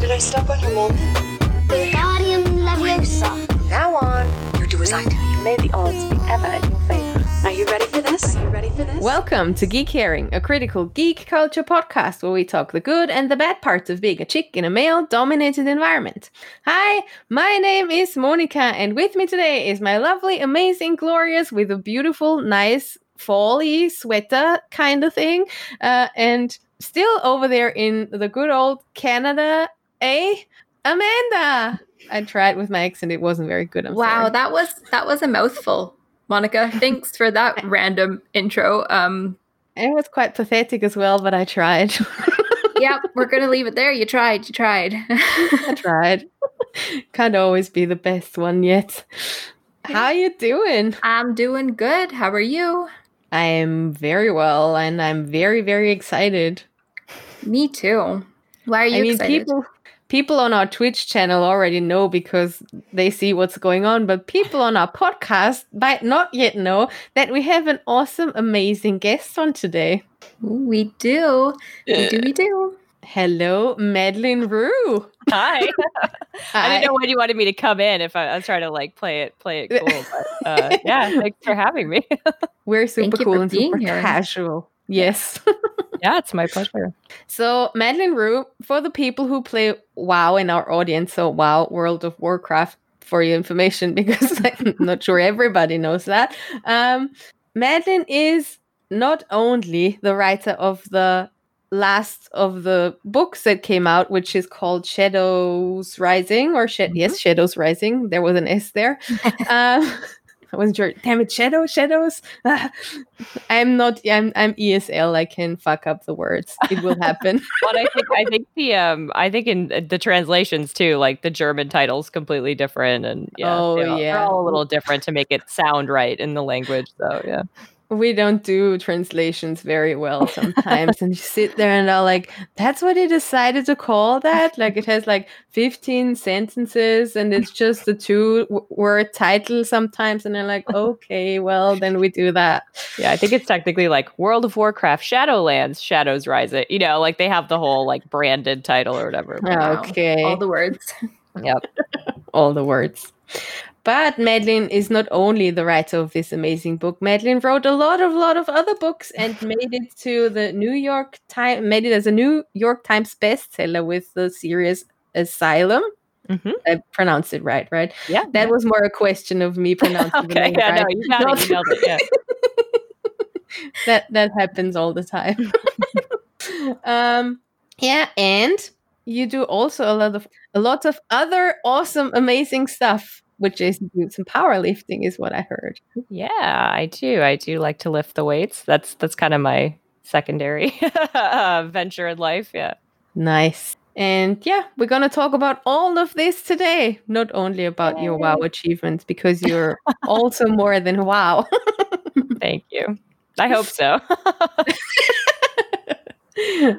Did I step on your moment? Wingardium Leviosa. Now on, you do as I do. You may the odds be ever in your favor. Are you ready for this? Are you ready for this? Welcome to Geek Caring, a critical geek culture podcast where we talk the good and the bad parts of being a chick in a male dominated environment. Hi, my name is Monica, and with me today is my lovely, amazing, glorious, with a beautiful, nice, fally sweater kind of thing, uh, and still over there in the good old Canada, eh? Amanda! I tried with my accent, it wasn't very good. I'm wow, sorry. that was that was a mouthful. Monica, thanks for that random intro. Um It was quite pathetic as well, but I tried. yeah, we're gonna leave it there. You tried, you tried. I tried. Can't always be the best one yet. How are you doing? I'm doing good. How are you? I am very well, and I'm very, very excited. Me too. Why are you I mean, excited? people people on our Twitch channel already know because they see what's going on, but people on our podcast might not yet know that we have an awesome, amazing guest on today. We do. We do. We do. Hello, Madeleine Roux. Hi. I didn't know when you wanted me to come in if I, I was trying to like play it play it cool. But uh, yeah, thanks for having me. We're super you cool and super here. casual. Yes. yeah, it's my pleasure. So, Madeleine Roux, for the people who play WoW in our audience, so WoW, World of Warcraft, for your information, because I'm not sure everybody knows that. Um, Madeleine is not only the writer of the last of the books that came out, which is called Shadows Rising, or Sha- yes, Shadows Rising. There was an S there. um, I wasn't sure. Damn it, Shadow, Shadows. I'm not. I'm. I'm ESL. I can fuck up the words. It will happen. But I think I think the um I think in the translations too, like the German title's completely different, and yeah, Oh, they all- yeah. they're all a little different to make it sound right in the language. So yeah, we don't do translations very well sometimes, and you sit there and are like, "That's what he decided to call that." Like it has like 15 sentences, and it's just a two-word title sometimes, and they're like, "Okay, well then we do that." yeah, I think it's technically like World of Warcraft, Shadowlands, Shadows Rising. You know, like they have the whole like branded title or whatever. Wow. Okay. All the words. Yep. all the words. But Madeleine is not only the writer of this amazing book. Madeleine wrote a lot of lot of other books and made it to the New York Times, made it as a New York Times bestseller with the series Asylum. Mhm. I pronounced it right, right? Yeah. That was more a question of me pronouncing the Okay. name Yeah. right. No, you got Not- it. You nailed it. Yeah. that that happens all the time. um, yeah, and you do also a lot of a lot of other awesome, amazing stuff, which is do some powerlifting, is what I heard. Yeah, I do. I do like to lift the weights. That's that's kind of my secondary uh, venture in life. Yeah. Nice. And yeah, we're gonna talk about all of this today. Not only about your WoW achievements, because you're also more than WoW. Thank you. I hope so.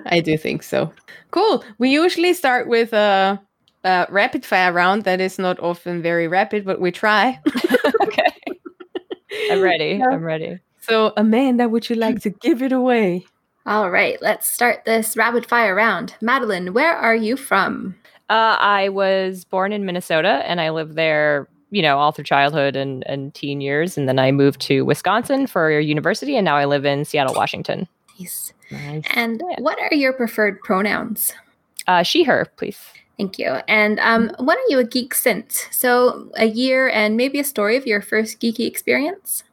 I do think so. Cool. We usually start with a, a rapid fire round that is not often very rapid, but we try. okay. I'm ready. I'm ready. So, Amanda, would you like to give it away? All right, let's start this rapid fire round. Madeleine, where are you from? Uh, I was born in Minnesota and I lived there, you know, all through childhood and, and teen years. And then I moved to Wisconsin for university and now I live in Seattle, Washington. Nice. Nice. And what are your preferred pronouns? Uh, she, her, please. Thank you. And um, when are you a geek since? So, a year and maybe a story of your first geeky experience?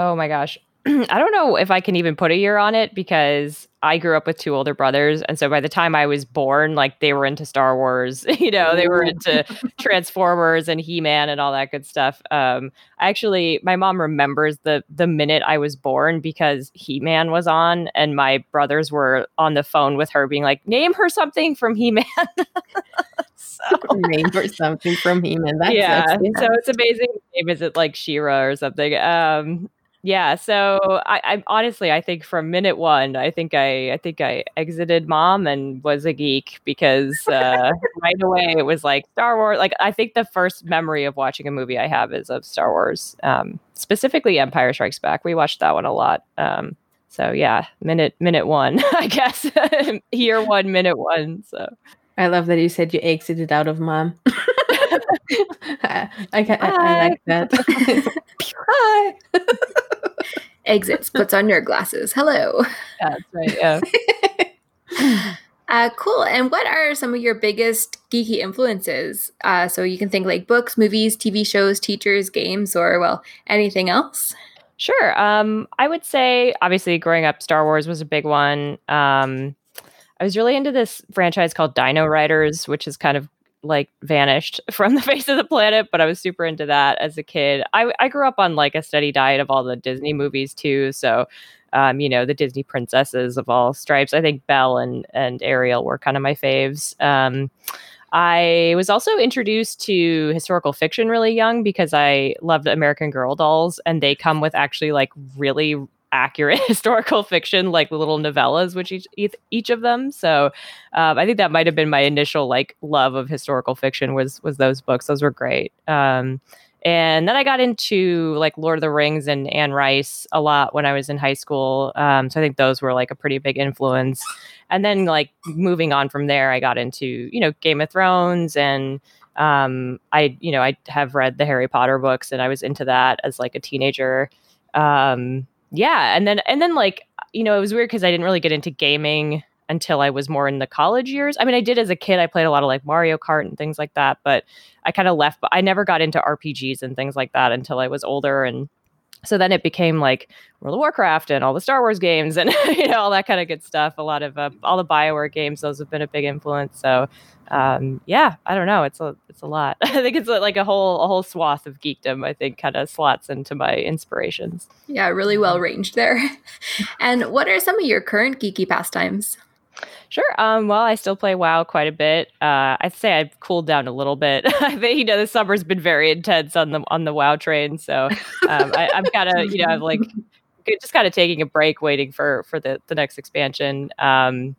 Oh my gosh. I don't know if I can even put a year on it because I grew up with two older brothers, and so by the time I was born, like they were into Star Wars, you know, they were into Transformers and He Man and all that good stuff. Um, actually, my mom remembers the the minute I was born because He Man was on, and my brothers were on the phone with her, being like, "Name her something from He Man." so name or something from him, and that's yeah, so it's amazing. Name is it like She-Ra or something? Um, yeah. So I, I honestly, I think from minute one, I think I, I think I exited mom and was a geek because uh, right away it was like Star Wars. Like I think the first memory of watching a movie I have is of Star Wars, um, specifically Empire Strikes Back. We watched that one a lot. Um, so yeah, minute minute one, I guess. Year one, minute one. So I love that you said you exited out of mom. I, I, I, I like that. Hi. Exits, puts on your glasses. Hello. that's right. Yeah. Uh, cool. And what are some of your biggest geeky influences? Uh, so you can think like books, movies, TV shows, teachers, games, or well, anything else. Sure. Um, I would say obviously growing up, Star Wars was a big one. Um, I was really into this franchise called Dino Riders, which is kind of like vanished from the face of the planet, but I was super into that as a kid. I, I grew up on like a steady diet of all the Disney movies too. So, um, you know, the Disney princesses of all stripes. I think Belle and, and Ariel were kind of my faves. Um, I was also introduced to historical fiction really young because I loved American Girl dolls, and they come with actually like really accurate historical fiction, like little novellas, which each each, of them. So um, I think that might have been my initial like love of historical fiction was was those books. Those were great. Um, and then I got into like Lord of the Rings and Anne Rice a lot when I was in high school. Um, so I think those were like a pretty big influence. And then like moving on from there, I got into you know Game of Thrones and um, I you know I have read the Harry Potter books and I was into that as like a teenager. Um, yeah, and then and then like you know it was weird because I didn't really get into gaming until I was more in the college years. I mean, I did as a kid. I played a lot of like Mario Kart and things like that, but I kind of left. But I never got into RPGs and things like that until I was older. And so then it became like World of Warcraft and all the Star Wars games and you know all that kind of good stuff. A lot of uh, all the Bioware games; those have been a big influence. So um, yeah, I don't know. It's a it's a lot. I think it's like a whole a whole swath of geekdom. I think kind of slots into my inspirations. Yeah, really well ranged there. and what are some of your current geeky pastimes? Sure. Um, well, I still play WoW quite a bit. Uh, I'd say I've cooled down a little bit. I think you know the summer's been very intense on the on the WoW train, so um, I, I'm kind of you know I'm like just kind of taking a break, waiting for for the the next expansion. Um,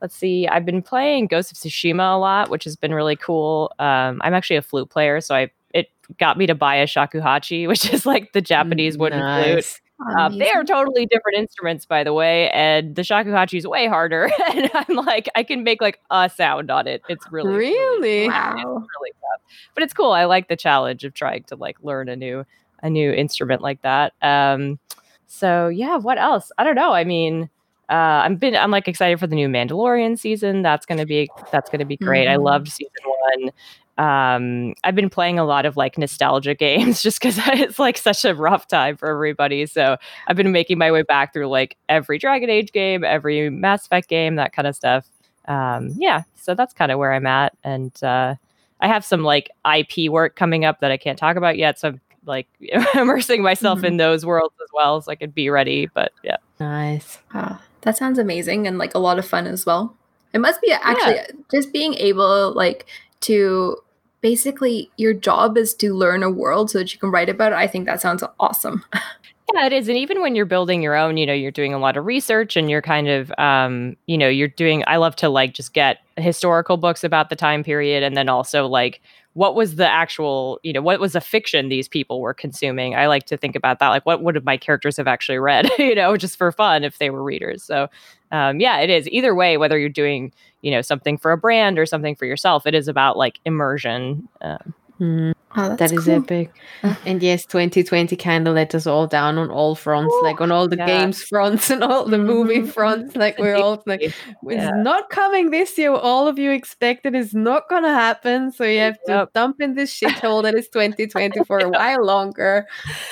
let's see. I've been playing Ghost of Tsushima a lot, which has been really cool. Um, I'm actually a flute player, so I it got me to buy a shakuhachi, which is like the Japanese wooden flute. Nice. Uh, they are totally different instruments, by the way, and the shakuhachi is way harder. and I'm like, I can make like a sound on it. It's really, Really? Wow. it's really tough. But it's cool. I like the challenge of trying to like learn a new a new instrument like that. Um, so yeah, what else? I don't know. I mean, uh, I'm been I'm like excited for the new Mandalorian season. That's gonna be that's gonna be great. I Mhm. loved season one. Um, I've been playing a lot of like nostalgia games just because it's like such a rough time for everybody. So I've been making my way back through like every Dragon Age game, every Mass Effect game, that kind of stuff. Um, yeah, so that's kind of where I'm at, and uh, I have some like IP work coming up that I can't talk about yet. So I'm like immersing myself Mhm. in those worlds as well, so I could be ready. But yeah. Nice. Wow, that sounds amazing and like a lot of fun as well. It must be actually just being able like to basically your job is to learn a world so that you can write about it. I think that sounds awesome. Yeah, it is. And even when you're building your own, you know, you're doing a lot of research and you're kind of, um, you know, you're doing, I love to like just get historical books about the time period and then also like, what was the actual, you know, what was the fiction these people were consuming? I like to think about that. Like, what would my characters have actually read, you know, just for fun if they were readers. So, um, yeah, it is. Either way, whether you're doing, you know, something for a brand or something for yourself, it is about like immersion. Um, Mhm. Oh, that's cool. epic. And yes, 2020 kind of let us all down on all fronts, like on all the Yeah. games fronts and all the movie Mhm. fronts. Like we're all like, it's Yeah. not coming this year. All of you expected is not gonna happen. So you have to Yep. dump in this shithole that is 2020 for a while longer.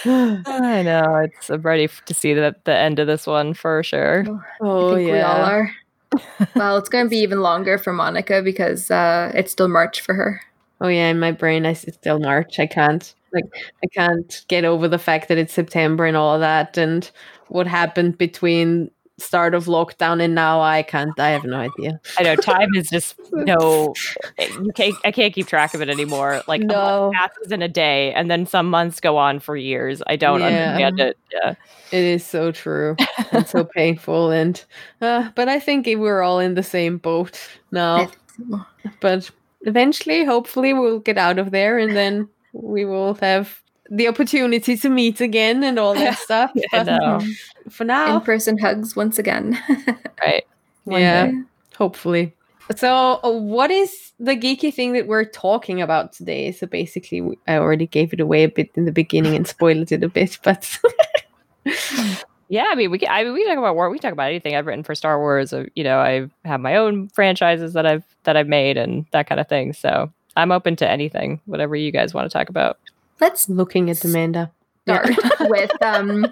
I know. It's I'm ready to see the the end of this one for sure. oh yeah. we all are. well, it's going to be even longer for Monica because uh, it's still March for her. Oh yeah, in my brain, I it's still March. I can't like I can't get over the fact that it's September and all of that, and what happened between start of lockdown and now. I can't. I have no idea. I know time is just no. You can't. I can't keep track of it anymore. Like a No. passes in a day, and then some months go on for years. I don't Yeah. understand it. Yeah. It is so true and so painful, and uh, but I think we're all in the same boat now. But eventually, hopefully, we'll get out of there, and then we will have the opportunity to meet again and all that stuff. But for now, In person hugs once again. Right. One Yeah. day. hopefully. So, uh, what is the geeky thing that we're talking about today? So, basically, I already gave it away a bit in the beginning and spoiled it a bit, but Yeah, I mean, we can, I mean, we talk about war. We talk about anything. I've written for Star Wars. uh, You know, I have my own franchises that I've that I've made and that kind of thing. So I'm open to anything, whatever you guys want to talk about. Let's looking at Amanda. start with um,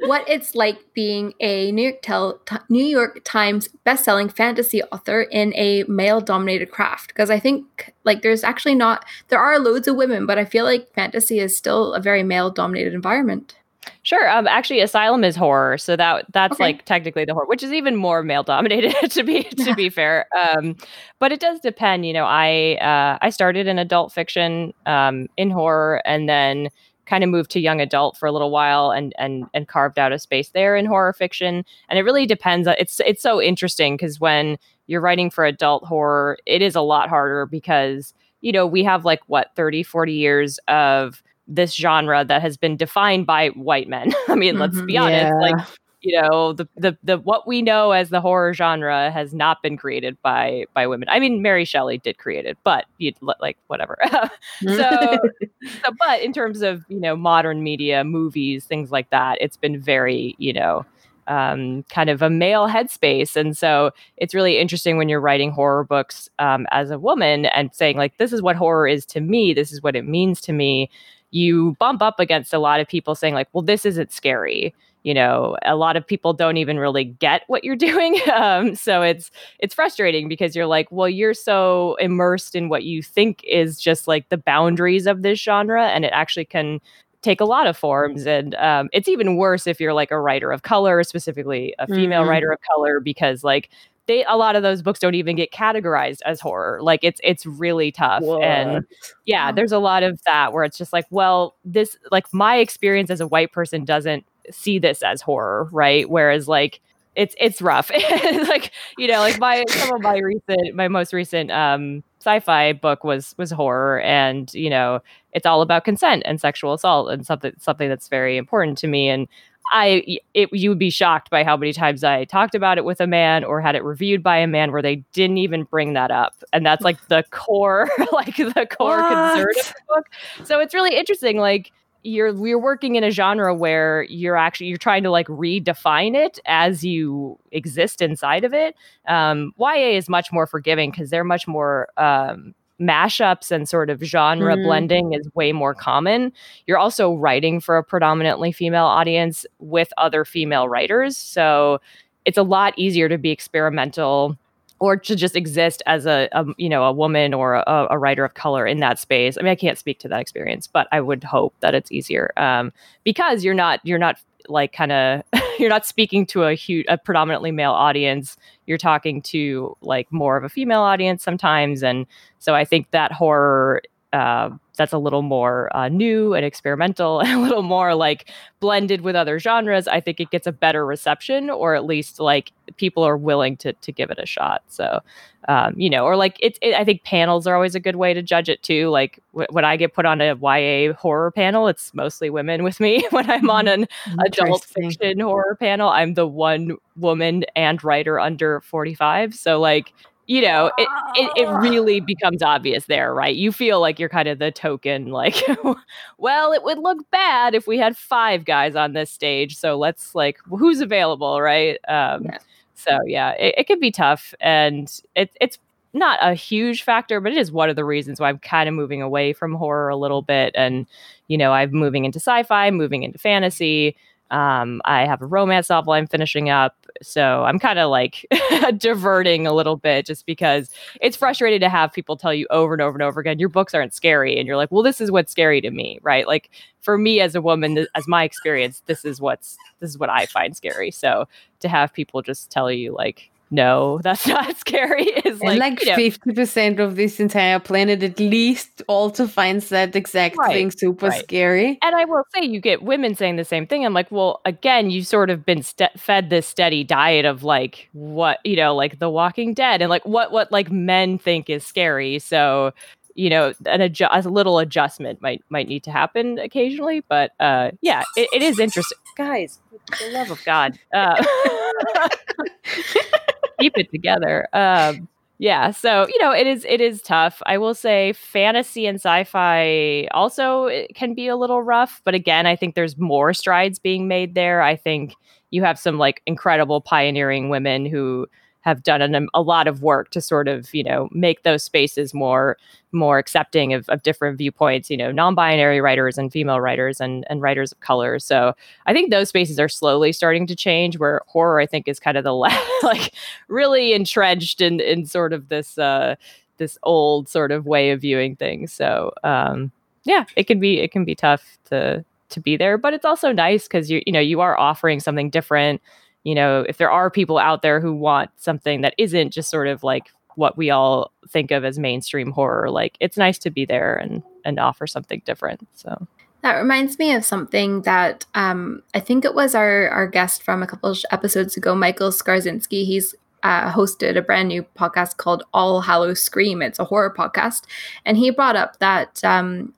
what it's like being a New York, Tel- Ti- New York Times best-selling fantasy author in a male-dominated craft. Because I think like there's actually not there are loads of women, but I feel like fantasy is still a very male-dominated environment. Sure. Um, actually, Asylum is horror, so that that's Okay. like technically the horror, which is even more male dominated to be to be fair. Um, but it does depend. You know, I uh, I started in adult fiction um, in horror, and then kind of moved to young adult for a little while, and and and carved out a space there in horror fiction. And it really depends. It's it's so interesting because when you're writing for adult horror, it is a lot harder because you know we have like what 30 40 years of this genre that has been defined by white men. I mean, let's Mhm. be honest. Like, you know, the, the the what we know as the horror genre has not been created by by women. I mean, Mary Shelley did create it, but you'd like whatever. so, so, but in terms of you know modern media, movies, things like that, it's been very you know um, kind of a male headspace, and so it's really interesting when you're writing horror books um, as a woman and saying like, this is what horror is to me. This is what it means to me. You bump up against a lot of people saying like, well, this isn't scary. You know, a lot of people don't even really get what you're doing. Um, so it's it's frustrating because you're like, well, you're so immersed in what you think is just like the boundaries of this genre, and it actually can take a lot of forms. And um, it's even worse if you're like a writer of color, specifically a female Mhm. writer of color, because like they a lot of those books don't even get categorized as horror. Like it's it's really tough. And What? yeah, there's a lot of that where it's just like, well, this like my experience as a white person doesn't see this as horror, right? Whereas like it's it's rough. like, you know, like my some of my recent my most recent um sci-fi book was was horror and, you know, it's all about consent and sexual assault and something something that's very important to me and I it you would be shocked by how many times I talked about it with a man or had it reviewed by a man where they didn't even bring that up. And that's like the core like the core concern of the book. So it's really interesting like you're you're working in a genre where you're actually you're trying to like redefine it as you exist inside of it. Um, YA is much more forgiving because they're much more um, mashups and sort of genre Mhm. blending is way more common. You're also writing for a predominantly female audience with other female writers, so it's a lot easier to be experimental or to just exist as a, a you know a woman or a, a writer of color in that space. I mean, I can't speak to that experience, but I would hope that it's easier um, because you're not you're not like kind of you're not speaking to a huge a predominantly male audience. You're talking to like more of a female audience sometimes, and so I think that horror. Uh, that's a little more uh, new and experimental and a little more like blended with other genres i think it gets a better reception or at least like people are willing to to give it a shot. So um, you know or like it's it, i think panels are always a good way to judge it too like w- when i get put on a ya horror panel it's mostly women with me. When i'm on an adult fiction horror panel i'm the one woman and writer under 45 so like you know, it, it, it really becomes obvious there, right? You feel like you're kind of the token, like, well, it would look bad if we had five guys on this stage. So let's like, who's available, right? Um, Yeah. So yeah, it, it can be tough, and it, it's not a huge factor, but it is one of the reasons why I'm kind of moving away from horror a little bit, and you know, I'm moving into sci-fi, moving into fantasy. Um, I have a romance novel I'm finishing up, so I'm kind of like diverting a little bit just because it's frustrating to have people tell you over and over and over again, your books aren't scary, and you're like, well, this is what's scary to me, right? Like for me as a woman, th- as my experience, this is what's this is what I find scary. So to have people just tell you like, no, that's not scary is and like, like you know, fifty percent of this entire planet at least also finds that exact Right, thing super right. scary. and I will say you get women saying the same thing. I'm like, well, again, you've sort of been st- fed this steady diet of like what you know, like The Walking Dead, and like what what like men think is scary. So you know, an adju- a little adjustment might might need to happen occasionally. But uh, yeah, it, it is interesting, guys. For the love of God, uh, keep it together. Um, yeah, so you know, it is it is tough. I will say fantasy and sci-fi also it can be a little rough, but again, I think there's more strides being made there. I think you have some like incredible pioneering women who have done an, a lot of work to sort of you know make those spaces more more accepting of, of different viewpoints you know non-binary writers and female writers and and writers of color. So i think those spaces are slowly starting to change where horror i think is kind of the la- like really entrenched in in sort of this uh this old sort of way of viewing things. So um yeah it can be it can be tough to to be there but it's also nice because you you know you are offering something different you know if there are people out there who want something that isn't just sort of like what we all think of as mainstream horror like it's nice to be there and and offer something different so That reminds me of something that um, I think it was our our guest from a couple episodes ago, Michael Skarzinski. He's uh, hosted a brand new podcast called All Hallows Scream. It's a horror podcast, and he brought up that um,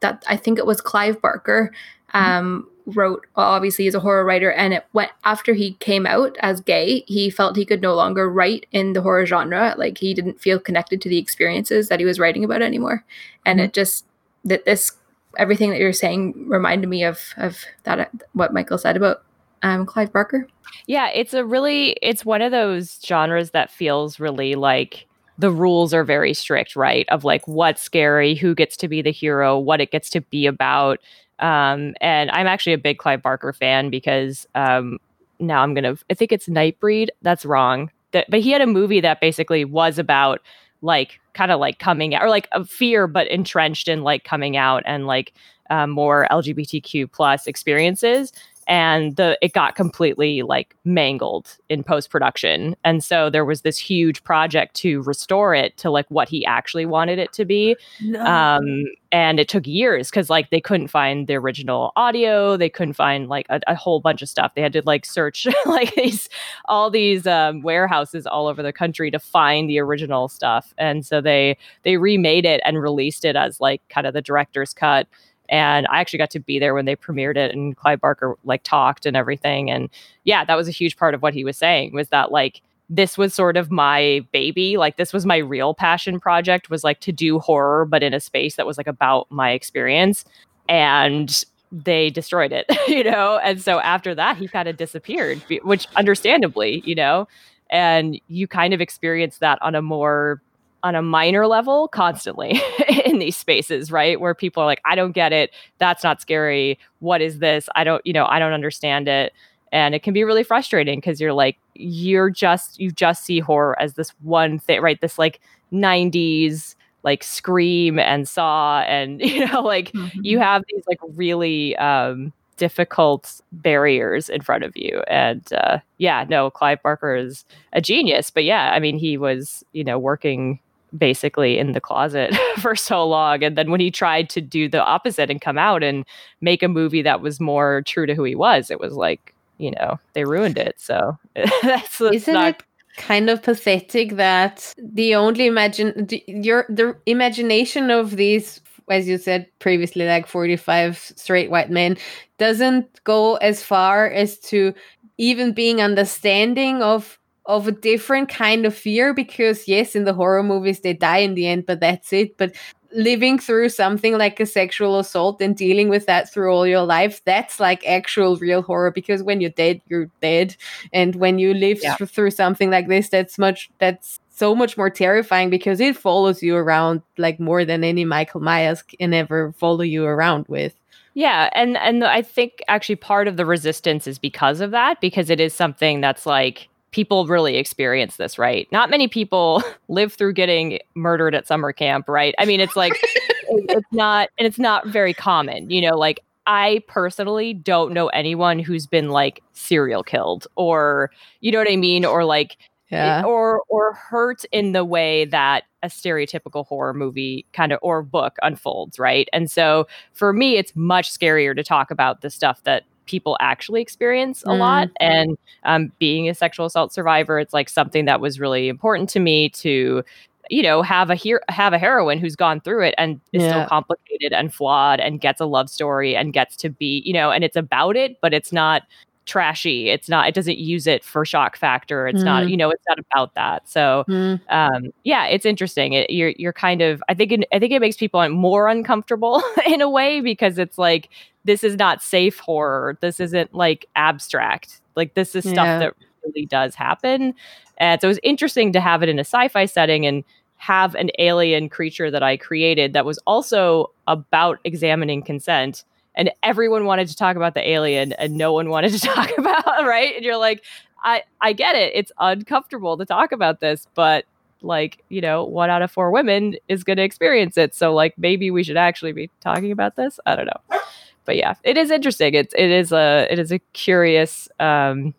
that I think it was Clive Barker um, wrote. Uh, obviously, he's a horror writer, and it went after he came out as gay. He felt he could no longer write in the horror genre. Like he didn't feel connected to the experiences that he was writing about anymore, and mm-hmm. it just that this everything that you're saying reminded me of of that uh, what Michael said about um, Clive Barker. Yeah, it's a really it's one of those genres that feels really like the rules are very strict, right? Of like what's scary, who gets to be the hero, what it gets to be about. Um, and I'm actually a big Clive Barker fan because um, now I'm gonna I think it's Nightbreed. That's wrong. That, but he had a movie that basically was about like kind of like coming out or like a fear, but entrenched in like coming out and like um, more LGBTQ plus experiences and the it got completely like mangled in post production and so there was this huge project to restore it to like what he actually wanted it to be. Um and it took years because like they couldn't find the original audio. They couldn't find like a, a whole bunch of stuff. They had to like search like these all these um, warehouses all over the country to find the original stuff. And so they they remade it and released it as like kind of the director's cut and I actually got to be there when they premiered it and Clive Barker like talked and everything and yeah that was a huge part of what he was saying was that like this was sort of my baby like this was my real passion project was like to do horror but in a space that was like about my experience and they destroyed it you know? And so after that he kind of disappeared which understandably you know? And you kind of experience that on a more on a minor level constantly in these spaces right? Where people are like i don't get it. That's not scary. What is this? I don't you know i don't understand it. And it can be really frustrating because you're like you're just you just see horror as this one thing right? This like 90s like scream and saw and you know like you have these like really um difficult barriers in front of you. And uh yeah no clive barker is a genius. But yeah i mean he was you know working basically in the closet for so long. And then when he tried to do the opposite and come out and make a movie that was more true to who he was it was like you know they ruined it. So that's, Isn't not it kind of pathetic that the only imagine the, your the imagination of these as you said previously like 45 straight white men doesn't go as far as to even being understanding of of a different kind of fear because yes in the horror movies they die in the end but that's it. But living through something like a sexual assault and dealing with that through all your life that's like actual real horror because when you're dead you're dead. And when you live Yeah. thr- through something like this that's much that's so much more terrifying because it follows you around like more than any michael myers can ever follow you around with. Yeah, and and I think actually part of the resistance is because of that because it is something that's like people really experience this, right? Not many people live through getting murdered at summer camp, right? I mean, it's like it's not and it's not very common, you know, like I personally don't know anyone who's been like serial killed or you know what I mean or like eh, yeah or or hurt in the way that a stereotypical horror movie kind of or book unfolds right and so for me it's much scarier to talk about the stuff that people actually experience a Mm. lot and um, being a sexual assault survivor it's like something that was really important to me to you know have a here have a heroine who's gone through it and is Yeah. still complicated and flawed and gets a love story and gets to be you know and it's about it but it's not trashy it's not it doesn't use it for shock factor it's not Mm. you know it's not about that so Mm. um yeah it's interesting it, you're you're kind of i think it, i think it makes people more uncomfortable in a way because it's like this is not safe horror. This isn't like abstract. Like this is stuff Yeah. that really does happen. And so it was interesting to have it in a sci-fi setting and have an alien creature that i created that was also about examining consent. And everyone wanted to talk about the alien and no one wanted to talk about right? And you're like i i get it. It's uncomfortable to talk about this but like you know one out of four women is going to experience it. So like maybe we should actually be talking about this. I don't know but yeah it is interesting it's it is a it is a curious um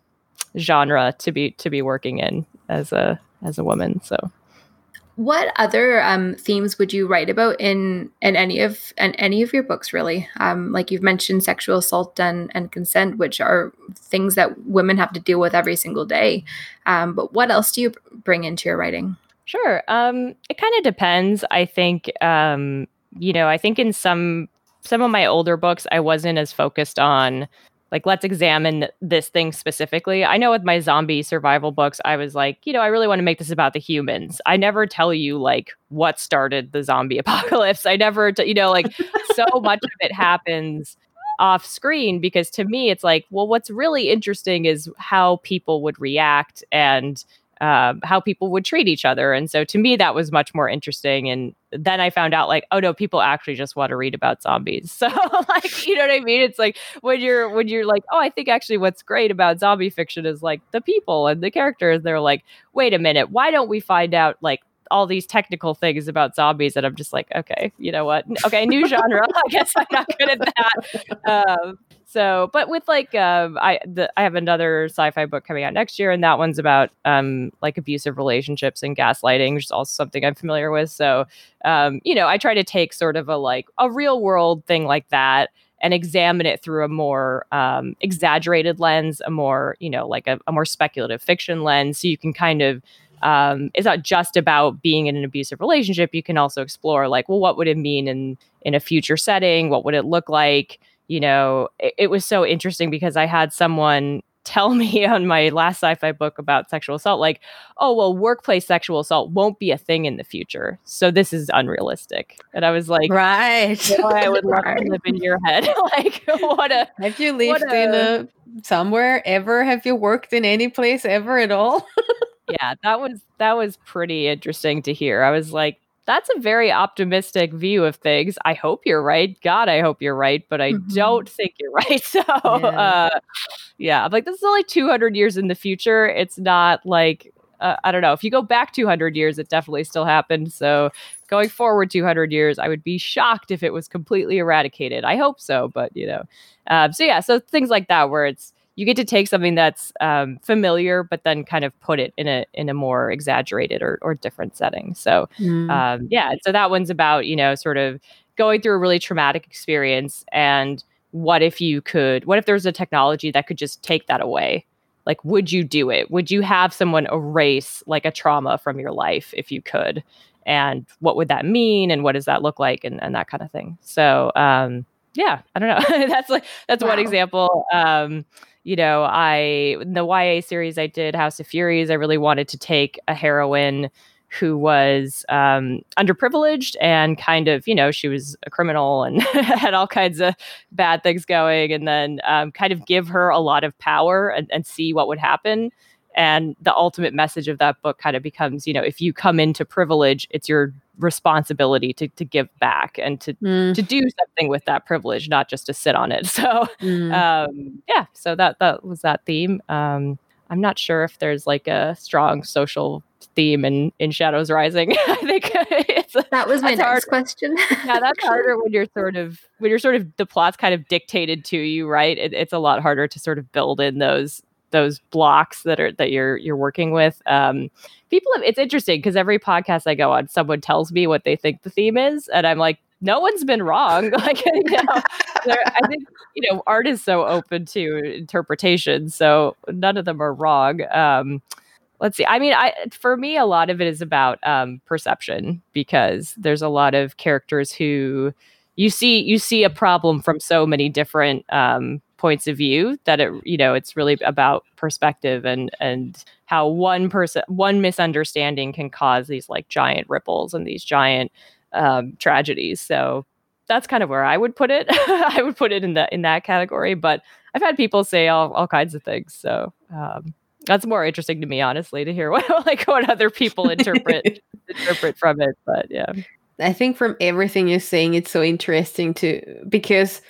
genre to be to be working in as a as a woman so What other um, themes would you write about in in any of in any of your books? Really, um, like you've mentioned, sexual assault and and consent, which are things that women have to deal with every single day. Um, but what else do you bring into your writing? Sure. Um, it kind of depends. I think, um, you know, I think in some some of my older books, I wasn't as focused on like let's examine this thing specifically. I know with my zombie survival books, I was like, you know, I really want to make this about the humans. I never tell you like what started the zombie apocalypse. I never, t- you know, like so much of it happens off screen because to me it's like well what's really interesting is how people would react and um, how people would treat each other. And so to me, that was much more interesting. And then I found out, like, oh no, people actually just want to read about zombies. So, like, you know what I mean? It's like when you're when you're like, oh, I think actually what's great about zombie fiction is like the people and the characters. They're like, wait a minute, why don't we find out like all these technical things about zombies? And I'm just like, okay, you know what? Okay, new genre. I guess I'm not good at that. Um, so, but with like, um, I the, I have another sci-fi book coming out next year, and that one's about um, like abusive relationships and gaslighting, which is also something I'm familiar with. So, um, you know, I try to take sort of a like a real world thing like that and examine it through a more um, exaggerated lens, a more you know, like a, a more speculative fiction lens, so you can kind of um, it's not just about being in an abusive relationship. You can also explore like, well, what would it mean in in a future setting? What would it look like? you know, it, it, was so interesting because I had someone tell me on my last sci-fi book about sexual assault like oh well workplace sexual assault won't be a thing in the future so this is unrealistic and i was like right i would love to live in your head like what a have you lived a, in a somewhere ever have you worked in any place ever at all yeah that was that was pretty interesting to hear i was like that's a very optimistic view of things. I hope you're right. God, I hope you're right, but I mm-hmm. don't think you're right. So, yeah. Uh, yeah, I'm like, this is only 200 years in the future. It's not like, uh, I don't know. If you go back 200 years, it definitely still happened. So, going forward 200 years, I would be shocked if it was completely eradicated. I hope so, but you know. Um, so, yeah, so things like that where it's, you get to take something that's um, familiar, but then kind of put it in a in a more exaggerated or, or different setting. So mm. um, yeah, so that one's about you know sort of going through a really traumatic experience and what if you could what if there's a technology that could just take that away? Like would you do it? Would you have someone erase like a trauma from your life if you could? And what would that mean? And what does that look like? And, and that kind of thing. So um yeah, I don't know. that's like that's one example. Um, you know, I in the YA series I did House of Furies, I really wanted to take a heroine who was um, underprivileged and kind of, you know, she was a criminal and had all kinds of bad things going, and then um, kind of give her a lot of power and, and see what would happen. And the ultimate message of that book kind of becomes, you know, if you come into privilege, it's your responsibility to to give back and to Mm, to do something with that privilege, not just to sit on it. So mm. um, yeah, so that that was that theme. Um, I'm not sure if there's like a strong social theme in in Shadows Rising. I think it's That was my hard. question. yeah, that's harder when you're sort of when you're sort of the plot's kind of dictated to you, right? It, it's a lot harder to sort of build in those those blocks that are that you're you're working with. Um, people, have, it's interesting because every podcast I go on, someone tells me what they think the theme is, and I'm like, no one's been wrong. like, you know, I think you know, art is so open to interpretation, so none of them are wrong. Um, let's see i mean i for me a lot of it is about um perception because there's a lot of characters who you see you see a problem from so many different um points of view that it you know it's really about perspective and and how one person one misunderstanding can cause these like giant ripples and these giant um tragedies. So that's kind of where i would put it. I would put it in that in that category but i've had people say all, all kinds of things. So um that's more interesting to me honestly to hear what like what other people interpret interpret from it but yeah. I think from everything you're saying, it's so interesting to because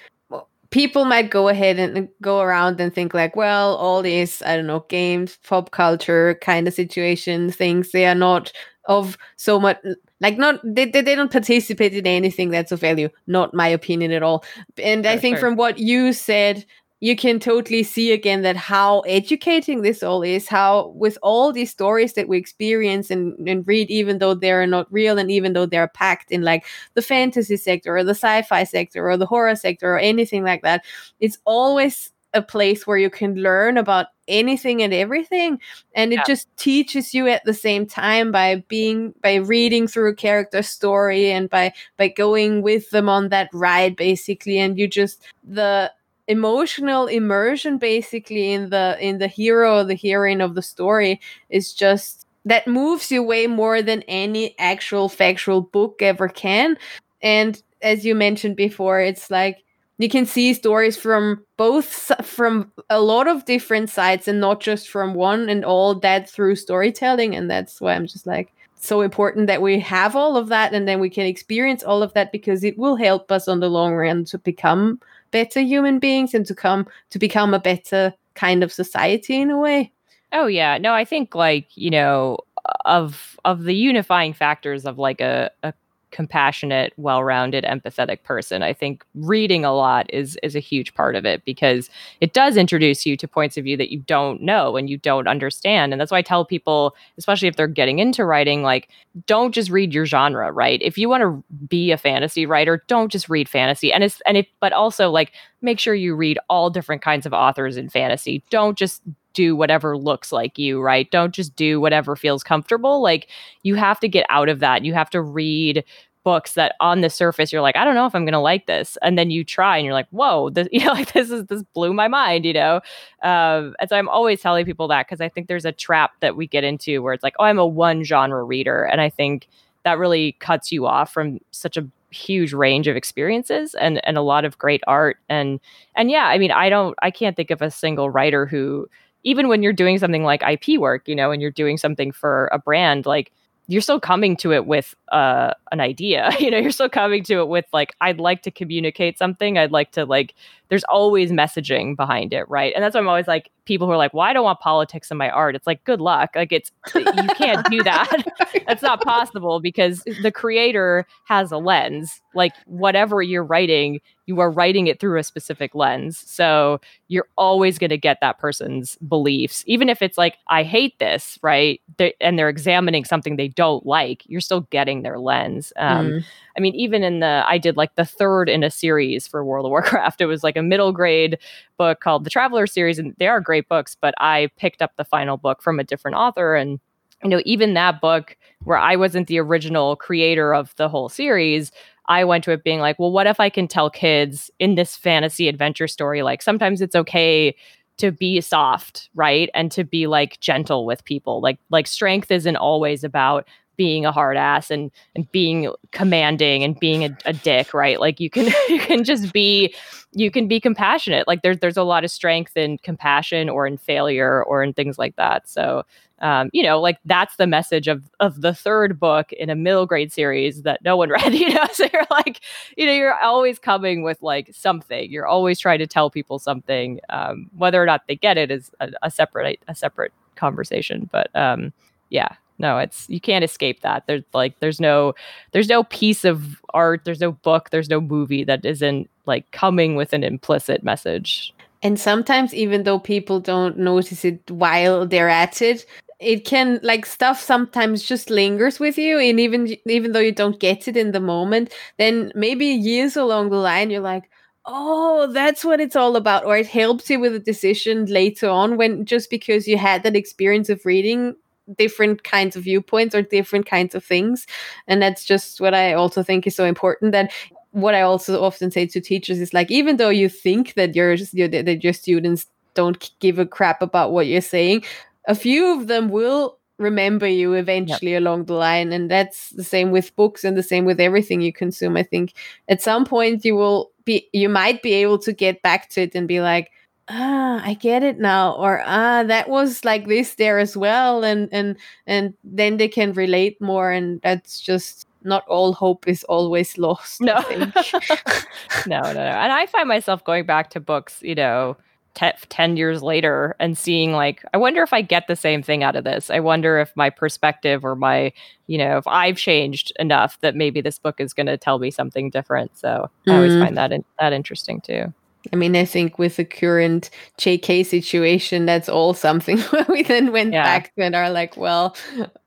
people might go ahead and go around and think like, well, all these I don't know games, pop culture kind of situations, things they are not of so much like not they, they, they don't participate in anything that's of value. Not my opinion at all. And I think sure. from what you said, you can totally see again that how educating this all is how with all these stories that we experience and, and read even though they're not real and even though they're packed in like the fantasy sector or the sci-fi sector or the horror sector or anything like that it's always a place where you can learn about anything and everything and it Yeah. just teaches you at the same time by being by reading through a character story and by by going with them on that ride basically and you just the emotional immersion basically in the in the hero the heroine of the story is just that moves you way more than any actual factual book ever can. And as you mentioned before it's like you can see stories from both from a lot of different sides and not just from one and all that through storytelling. And that's why i'm just like so important that we have all of that and then we can experience all of that because it will help us on the long run to become better human beings and to come to become a better kind of society in a way. Oh yeah. No i think like you know of of the unifying factors of like a, a compassionate well-rounded empathetic person. I think reading a lot is is a huge part of it because it does introduce you to points of view that you don't know and you don't understand. And that's why i tell people especially if they're getting into writing like don't just read your genre right? If you want to be a fantasy writer don't just read fantasy. And it's and it but also like make sure you read all different kinds of authors in fantasy. Don't just do whatever looks like you right? Don't just do whatever feels comfortable like you have to get out of that you have to read books that on the surface you're like i don't know if i'm to like this and then you try and you're like whoa this, you know like this is this blew my mind you know? Um, and so i'm always telling people that because i think there's a trap that we get into where it's like oh i'm a one genre reader and i think that really cuts you off from such a huge range of experiences and and a lot of great art and and yeah i mean i don't i can't think of a single writer who even when you're doing something like ip work you know and you're doing something for a brand like you're still coming to it with uh, an idea you know you're still coming to it with like i'd like to communicate something i'd like to like there's always messaging behind it right? And that's why i'm always like people who are like well i don't want politics in my art it's like good luck like it's you can't do that. That's not possible because the creator has a lens like whatever you're writing you are writing it through a specific lens so you're always going to get that person's beliefs even if it's like i hate this right they and they're examining something they don't like you're still getting their lens um, Mm. I mean, even in the, I did like the third in a series for World of Warcraft. It was like a middle grade book called the Traveler series, and they are great books, but I picked up the final book from a different author. And, you know, even that book where I wasn't the original creator of the whole series, I went to it being like, well, what if I can tell kids in this fantasy adventure story, like sometimes it's okay to be soft, right? And to be like gentle with people. Like like strength isn't always about being a hard ass and and being commanding and being a, a dick right? Like you can you can just be you can be compassionate. Like there's there's a lot of strength in compassion or in failure or in things like that. So um, you know like that's the message of of the third book in a middle grade series that no one read you know? So you're like you know you're always coming with like something. You're always trying to tell people something. Um, whether or not they get it is a, a separate a separate conversation. But um yeah no it's you can't escape that. There's like there's no there's no piece of art there's no book there's no movie that isn't like coming with an implicit message. And sometimes even though people don't notice it while they're at it it can like stuff sometimes just lingers with you and even even though you don't get it in the moment then maybe years along the line you're like oh that's what it's all about. Or it helps you with a decision later on when just because you had that experience of reading different kinds of viewpoints or different kinds of things. And that's just what i also think is so important. That what i also often say to teachers is like even though you think that your that your students don't give a crap about what you're saying a few of them will remember you eventually yep. along the line. And that's the same with books and the same with everything you consume. I think at some point you will be you might be able to get back to it and be like ah i get it now or ah that was like this there as well and and and then they can relate more and that's just not all hope is always lost no no no no and i find myself going back to books you know 10 years later and seeing like i wonder if i get the same thing out of this i wonder if my perspective or my you know if i've changed enough that maybe this book is going to tell me something different so mm. i always mm-hmm. find that in, that interesting too I mean, I think with the current JK situation, that's all something where we then went yeah. back to and are like, well,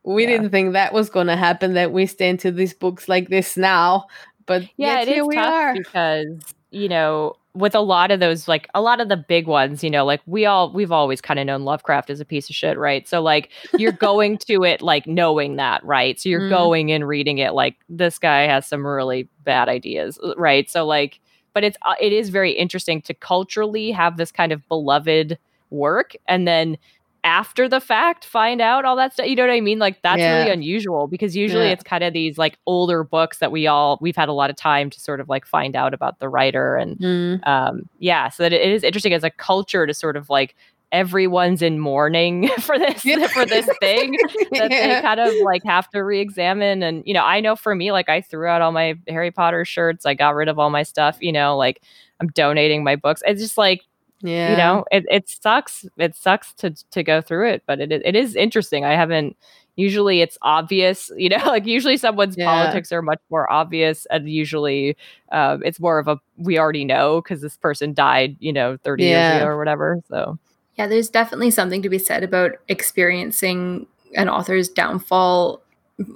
we yeah. didn't think that was going to happen, that we stand to these books like this now. But yeah, it is tough because, you know, with a lot of those like a lot of the big ones you know like we all we've always kind of known lovecraft is a piece of shit right so like you're going to it like knowing that right so you're mm. going and reading it like this guy has some really bad ideas uh, right so like but it's uh, it is very interesting to culturally have this kind of beloved work and then after the fact find out all that stuff. You know what I mean? Like that's yeah. really unusual because usually yeah. it's kind of these like older books that we all we've had a lot of time to sort of like find out about the writer and mm. um yeah, so that it is interesting as a culture to sort of like everyone's in mourning for this yeah. for this thing that yeah. they kind of like have to re-examine and you know i know for me like i threw out all my harry potter shirts i got rid of all my stuff you know like i'm donating my books it's just like yeah you know it, it sucks it sucks to to go through it but it, it is interesting i haven't usually it's obvious you know like usually someone's yeah. politics are much more obvious and usually um, it's more of a we already know because this person died you know 30 yeah. years ago or whatever so yeah there's definitely something to be said about experiencing an author's downfall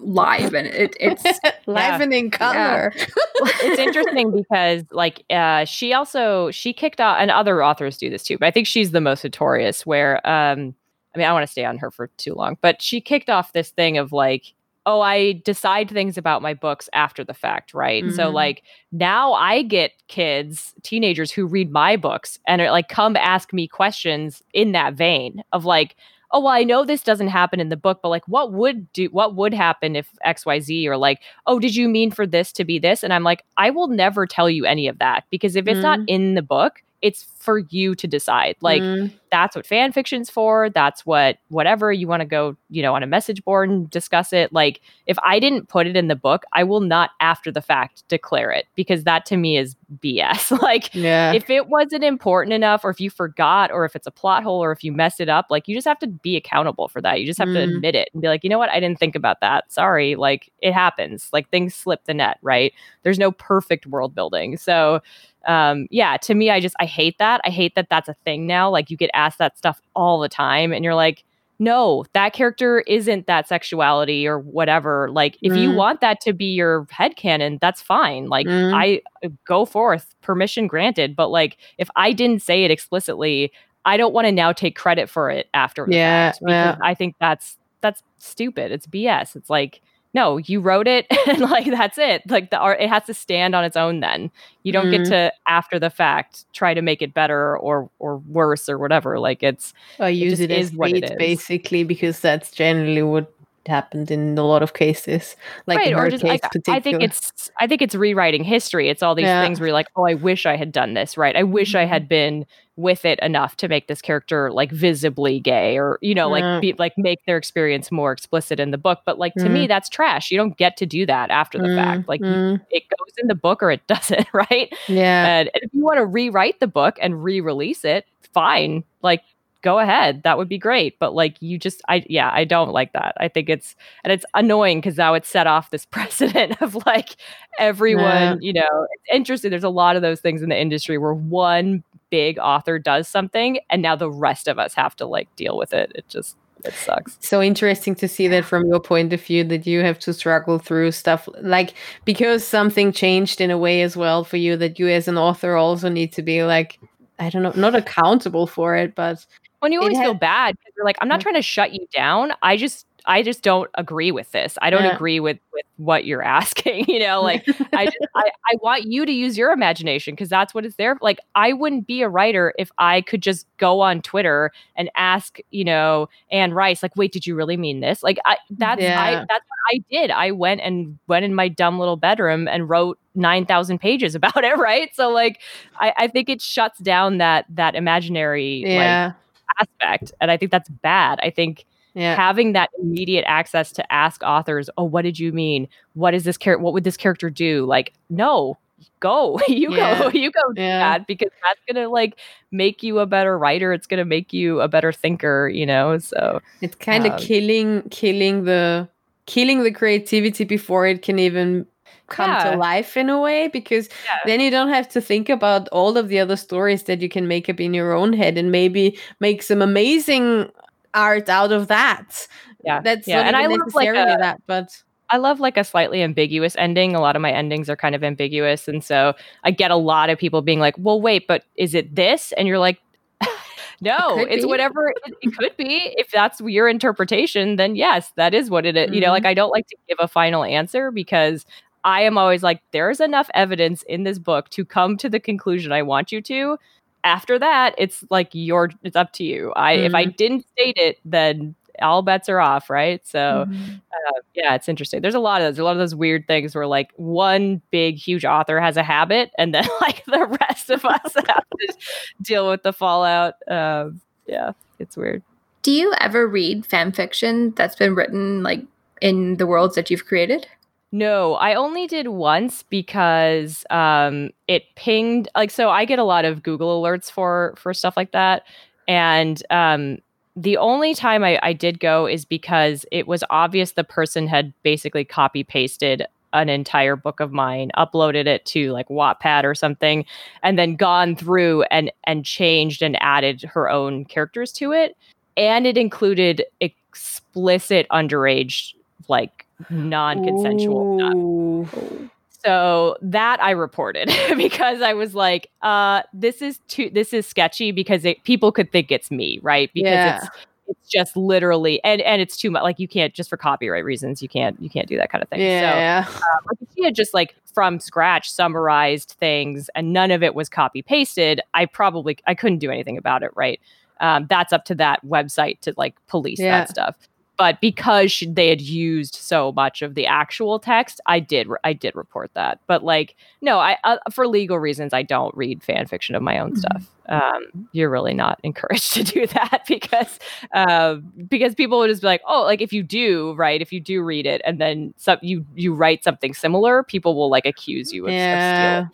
live and it, it's live yeah. and in color. Yeah. it's interesting because like uh, she also she kicked off and other authors do this too, but I think she's the most notorious where um I mean I want to stay on her for too long, but she kicked off this thing of like oh I decide things about my books after the fact, right? Mm-hmm. So like now I get kids, teenagers who read my books and are like come ask me questions in that vein of like oh well i know this doesn't happen in the book but like what would do what would happen if xyz or like oh did you mean for this to be this and i'm like i will never tell you any of that because if it's mm. not in the book it's for you to decide. Like mm. That's what fan fiction's for. That's what whatever you want to go, you know, on a message board and discuss it. Like if I didn't put it in the book, I will not after the fact declare it because that to me is BS. like yeah. if it wasn't important enough or if you forgot or if it's a plot hole or if you messed it up, like you just have to be accountable for that. You just have mm. to admit it and be like, "You know what? I didn't think about that. Sorry." Like it happens. Like things slip the net, right? There's no perfect world building. So um yeah to me i just i hate that i hate that that's a thing now like you get asked that stuff all the time and you're like no that character isn't that sexuality or whatever like if mm. you want that to be your head canon that's fine like mm. i uh, go forth permission granted but like if i didn't say it explicitly i don't want to now take credit for it after yeah, yeah. i think that's that's stupid it's bs it's like no, you wrote it and like that's it. Like the art, it has to stand on its own. Then you don't get Mhm. to after the fact try to make it better or or worse or whatever. Like it's I use just it, as is what it bait, basically, because that's generally what happened in a lot of cases. Like in her just case, like I think it's I think it's rewriting history. It's all these Yeah. things where you're like, oh, I wish I had done this right. I wish I Mhm. had been with it enough to make this character like visibly gay or you know Yeah. like be like make their experience more explicit in the book. But like to Mm. me, that's trash. You don't get to do that after the fact. Mm, Like you- mm, it goes in the book or it doesn't, right? yeah, And, and if you want to rewrite the book and re-release it, fine. Like go ahead. That would be great. But like you just I yeah, I don't like that. I think it's and it's annoying because now it's set off this precedent of like everyone, Yeah. you know, it's interesting. There's a lot of those things in the industry where one big author does something and now the rest of us have to like deal with it. It just it sucks. so interesting to see that from your point of view that you have to struggle through stuff like because something changed in a way as well for you that you as an author also need to be like I don't know, not accountable for it, but when you always feel bad because you're like i'm not mm-hmm. trying to shut you down. I just i just don't agree with this. I don't Yeah. agree with with what you're asking you know like i just I, I want you to use your imagination because that's what it's there like i wouldn't be a writer if i could just go on twitter and ask you know anne rice like wait did you really mean this? Like i that's i that's what i did. I went and went in my dumb little bedroom and wrote 9000 pages about it right? So like i i think it shuts down that that imaginary like yeah, aspect and i think that's bad i think yeah, having that immediate access to ask authors oh what did you mean what is this character what would this character do like no go you Yeah. go you go do Yeah. that because that's gonna like make you a better writer it's gonna make you a better thinker you know so it's kind of um, killing killing the killing the creativity before it can even come Yeah. to life in a way because Yeah. then you don't have to think about all of the other stories that you can make up in your own head and maybe make some amazing art out of that Yeah. that's Yeah, not and I love, like, a- that but I love like a slightly ambiguous ending. A lot of my endings are kind of ambiguous. And so I get a lot of people being like, well, wait, but is it this? And you're like, no, could it's be. whatever it, it could be. If that's your interpretation, then yes, that is what it is. You know, like mm-hmm. I don't like to give a final answer because I am always like, there's enough evidence in this book to come to the conclusion I want you to. After that, it's like your, it's up to you. I, if I didn't state it, then all bets are off, right? So, uh, yeah, it's interesting. There's a lot of those, a lot of those weird things where like one big huge author has a habit, and then like the rest of us have to deal with the fallout. Um, yeah, it's weird. Do you ever read fan fiction that's been written like in the worlds that you've created? No, I only did once because um, it pinged. Like, so I get a lot of Google alerts for for stuff like that, and um, the only time I, I did go is because it was obvious the person had basically copy pasted an entire book of mine, uploaded it to like Wattpad or something, and then gone through and and changed and added her own characters to it, and it included explicit underage like non-consensual stuff. So that I reported because I was like, uh, this is too this is sketchy because it, people could think it's me, right? Because Yeah. it's it's just literally and and it's too much like you can't just for copyright reasons you can't you can't do that kind of thing. So yeah like if she had just like from scratch summarized things and none of it was copy pasted, I probably I couldn't do anything about it, right? Um, that's up to that website to like police Yeah. that stuff. But because she, they had used so much of the actual text, I did I did report that. But like no, I uh, for legal reasons I don't read fan fiction of my own stuff. Um, you're really not encouraged to do that because um, because people would just be like, oh, like if you do right, if you do read it and then some you you write something similar, people will like accuse you of, of Yeah. stealing.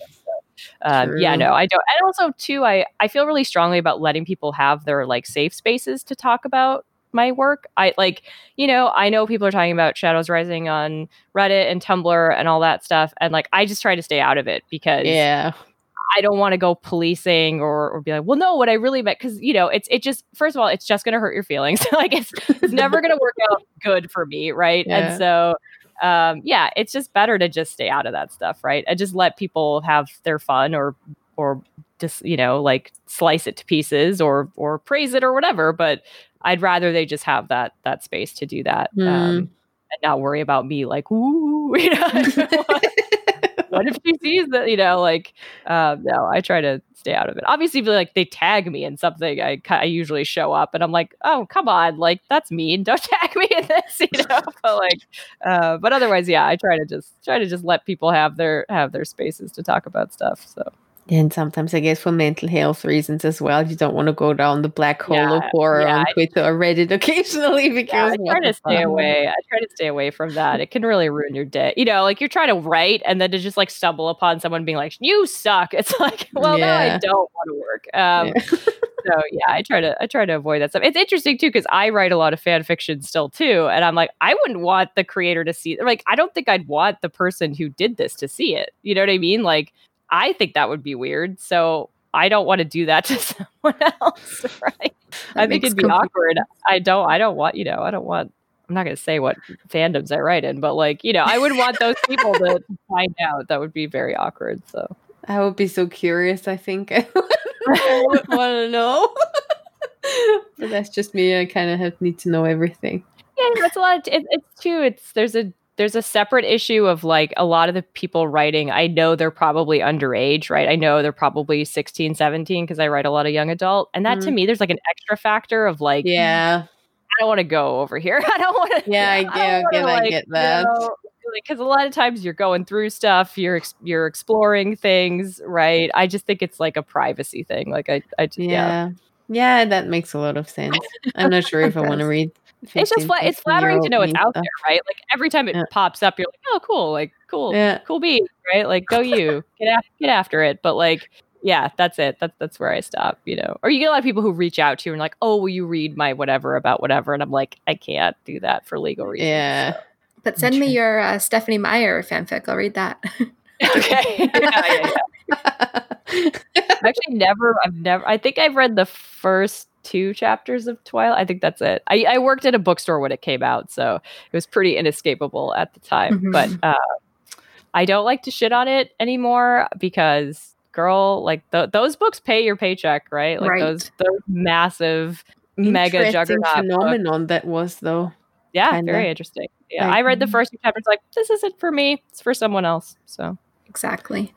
um, yeah, no, I don't. And also, too, I I feel really strongly about letting people have their like safe spaces to talk about my work. I like, you know, I know people are talking about Shadows Rising on Reddit and Tumblr and all that stuff, and like I just try to stay out of it because yeah I don't want to go policing or, or be like, well, no, what I really meant, because you know, it's it just first of all, it's just gonna hurt your feelings. like it's it's never gonna work out good for me, right? Yeah. And so um yeah, it's just better to just stay out of that stuff, right? And just let people have their fun or or just, you know, like slice it to pieces or or praise it or whatever. But I'd rather they just have that that space to do that. Hmm. Um and not worry about me like, ooh, you know, what if she sees that? You know, like, um, no, I try to stay out of it. Obviously, if like they tag me in something, I I usually show up, and I'm like, oh, come on, like that's mean. Don't tag me in this, you know. but like, uh, but otherwise, yeah, I try to just try to just let people have their have their spaces to talk about stuff. So. And sometimes, I guess, for mental health reasons as well, you don't want to go down the black hole yeah, of horror yeah, on Twitter or Reddit occasionally because yeah, I try to stay away. I try to stay away from that. It can really ruin your day. You know, like you're trying to write and then to just like stumble upon someone being like, "You suck." It's like, well, no, I don't want to work. Um, so yeah, I try to I try to avoid that stuff. It's interesting too because I write a lot of fan fiction still too, and I'm like, I wouldn't want the creator to see. Like, I don't think I'd want the person who did this to see it. You know what I mean? Like I think that would be weird. So I don't want to do that to someone else, right? That I think it'd be awkward. I don't I don't want, you know, I don't want I'm not going to say what fandoms I write in, but like, you know, I would want those people to find out. That would be very awkward. So I would be so curious, I think. I would want to know. but that's just me. I kind of have need to know everything. Yeah, that's a lot. Of, it, it's too. It's there's a there's a separate issue of like a lot of the people writing i know they're probably underage right? I know they're probably 16 17 because i write a lot of young adult. And that mm. to me there's like an extra factor of like yeah. I don't want to go over here. I don't want to yeah i do, I, get, like, I get that. because you know, a lot of times you're going through stuff you're you're exploring things right? I just think it's like a privacy thing like i, I yeah. yeah. Yeah that makes a lot of sense. I'm not sure if i want to read it's just flat, it's flattering to know it's out there, right? Like every time it yeah. pops up, you're like, oh, cool, like cool, yeah. cool beat, right? Like go you, get after, get after it. But like, yeah, that's it. That's that's where I stop, you know. Or you get a lot of people who reach out to you and like, oh, will you read my whatever about whatever? And I'm like, I can't do that for legal reasons. Yeah. So. But send me your uh, Stephenie Meyer fanfic. I'll read that. okay. yeah, yeah, I've actually never. I've never. I think I've read the first two chapters of Twilight. I think that's it. I, I, worked at a bookstore when it came out, so it was pretty inescapable at the time. Mm-hmm. But uh, I don't like to shit on it anymore because, girl, like th- those books pay your paycheck, right? Like right. those those massive mega juggernaut phenomenon books. that was though. Yeah, kinda. very interesting. Yeah, I read the first two chapters. Like this isn't for me. It's for someone else. So exactly.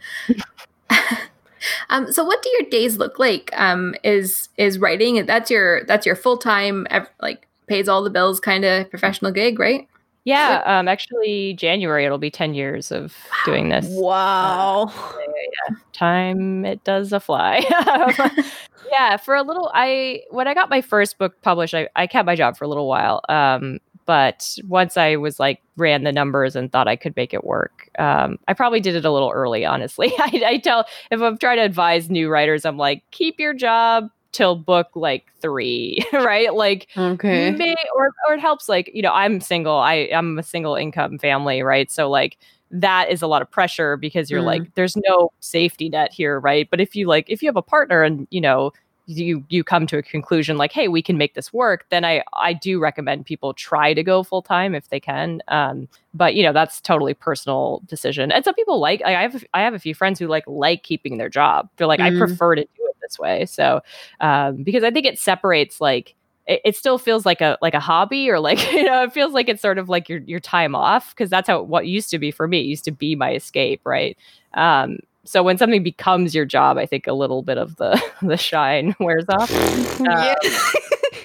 Um, so what do your days look like? Um, is is writing that's your that's your full time like pays all the bills kind of professional gig, right? Yeah, um, actually, January it'll be ten years of doing this. Wow, uh, yeah, time it does a fly. yeah, for a little, I when I got my first book published, I, I kept my job for a little while. Um, but once I was like ran the numbers and thought I could make it work, um, I probably did it a little early. Honestly, I, I tell if I'm trying to advise new writers, I'm like, keep your job till book like three, right? Like, okay, may, or or it helps. Like, you know, I'm single. I I'm a single income family, right? So like that is a lot of pressure because you're mm. like, there's no safety net here, right? But if you like, if you have a partner and you know you you come to a conclusion like hey we can make this work then i i do recommend people try to go full time if they can um, but you know that's totally personal decision. And some people like i have i have a few friends who like like keeping their job. They're like mm-hmm. i prefer to do it this way. So um, because i think it separates like it, it, still feels like a like a hobby or like you know it feels like it's sort of like your your time off because that's how what used to be for me it used to be my escape right? Um so when something becomes your job, I think a little bit of the the shine wears off. Uh,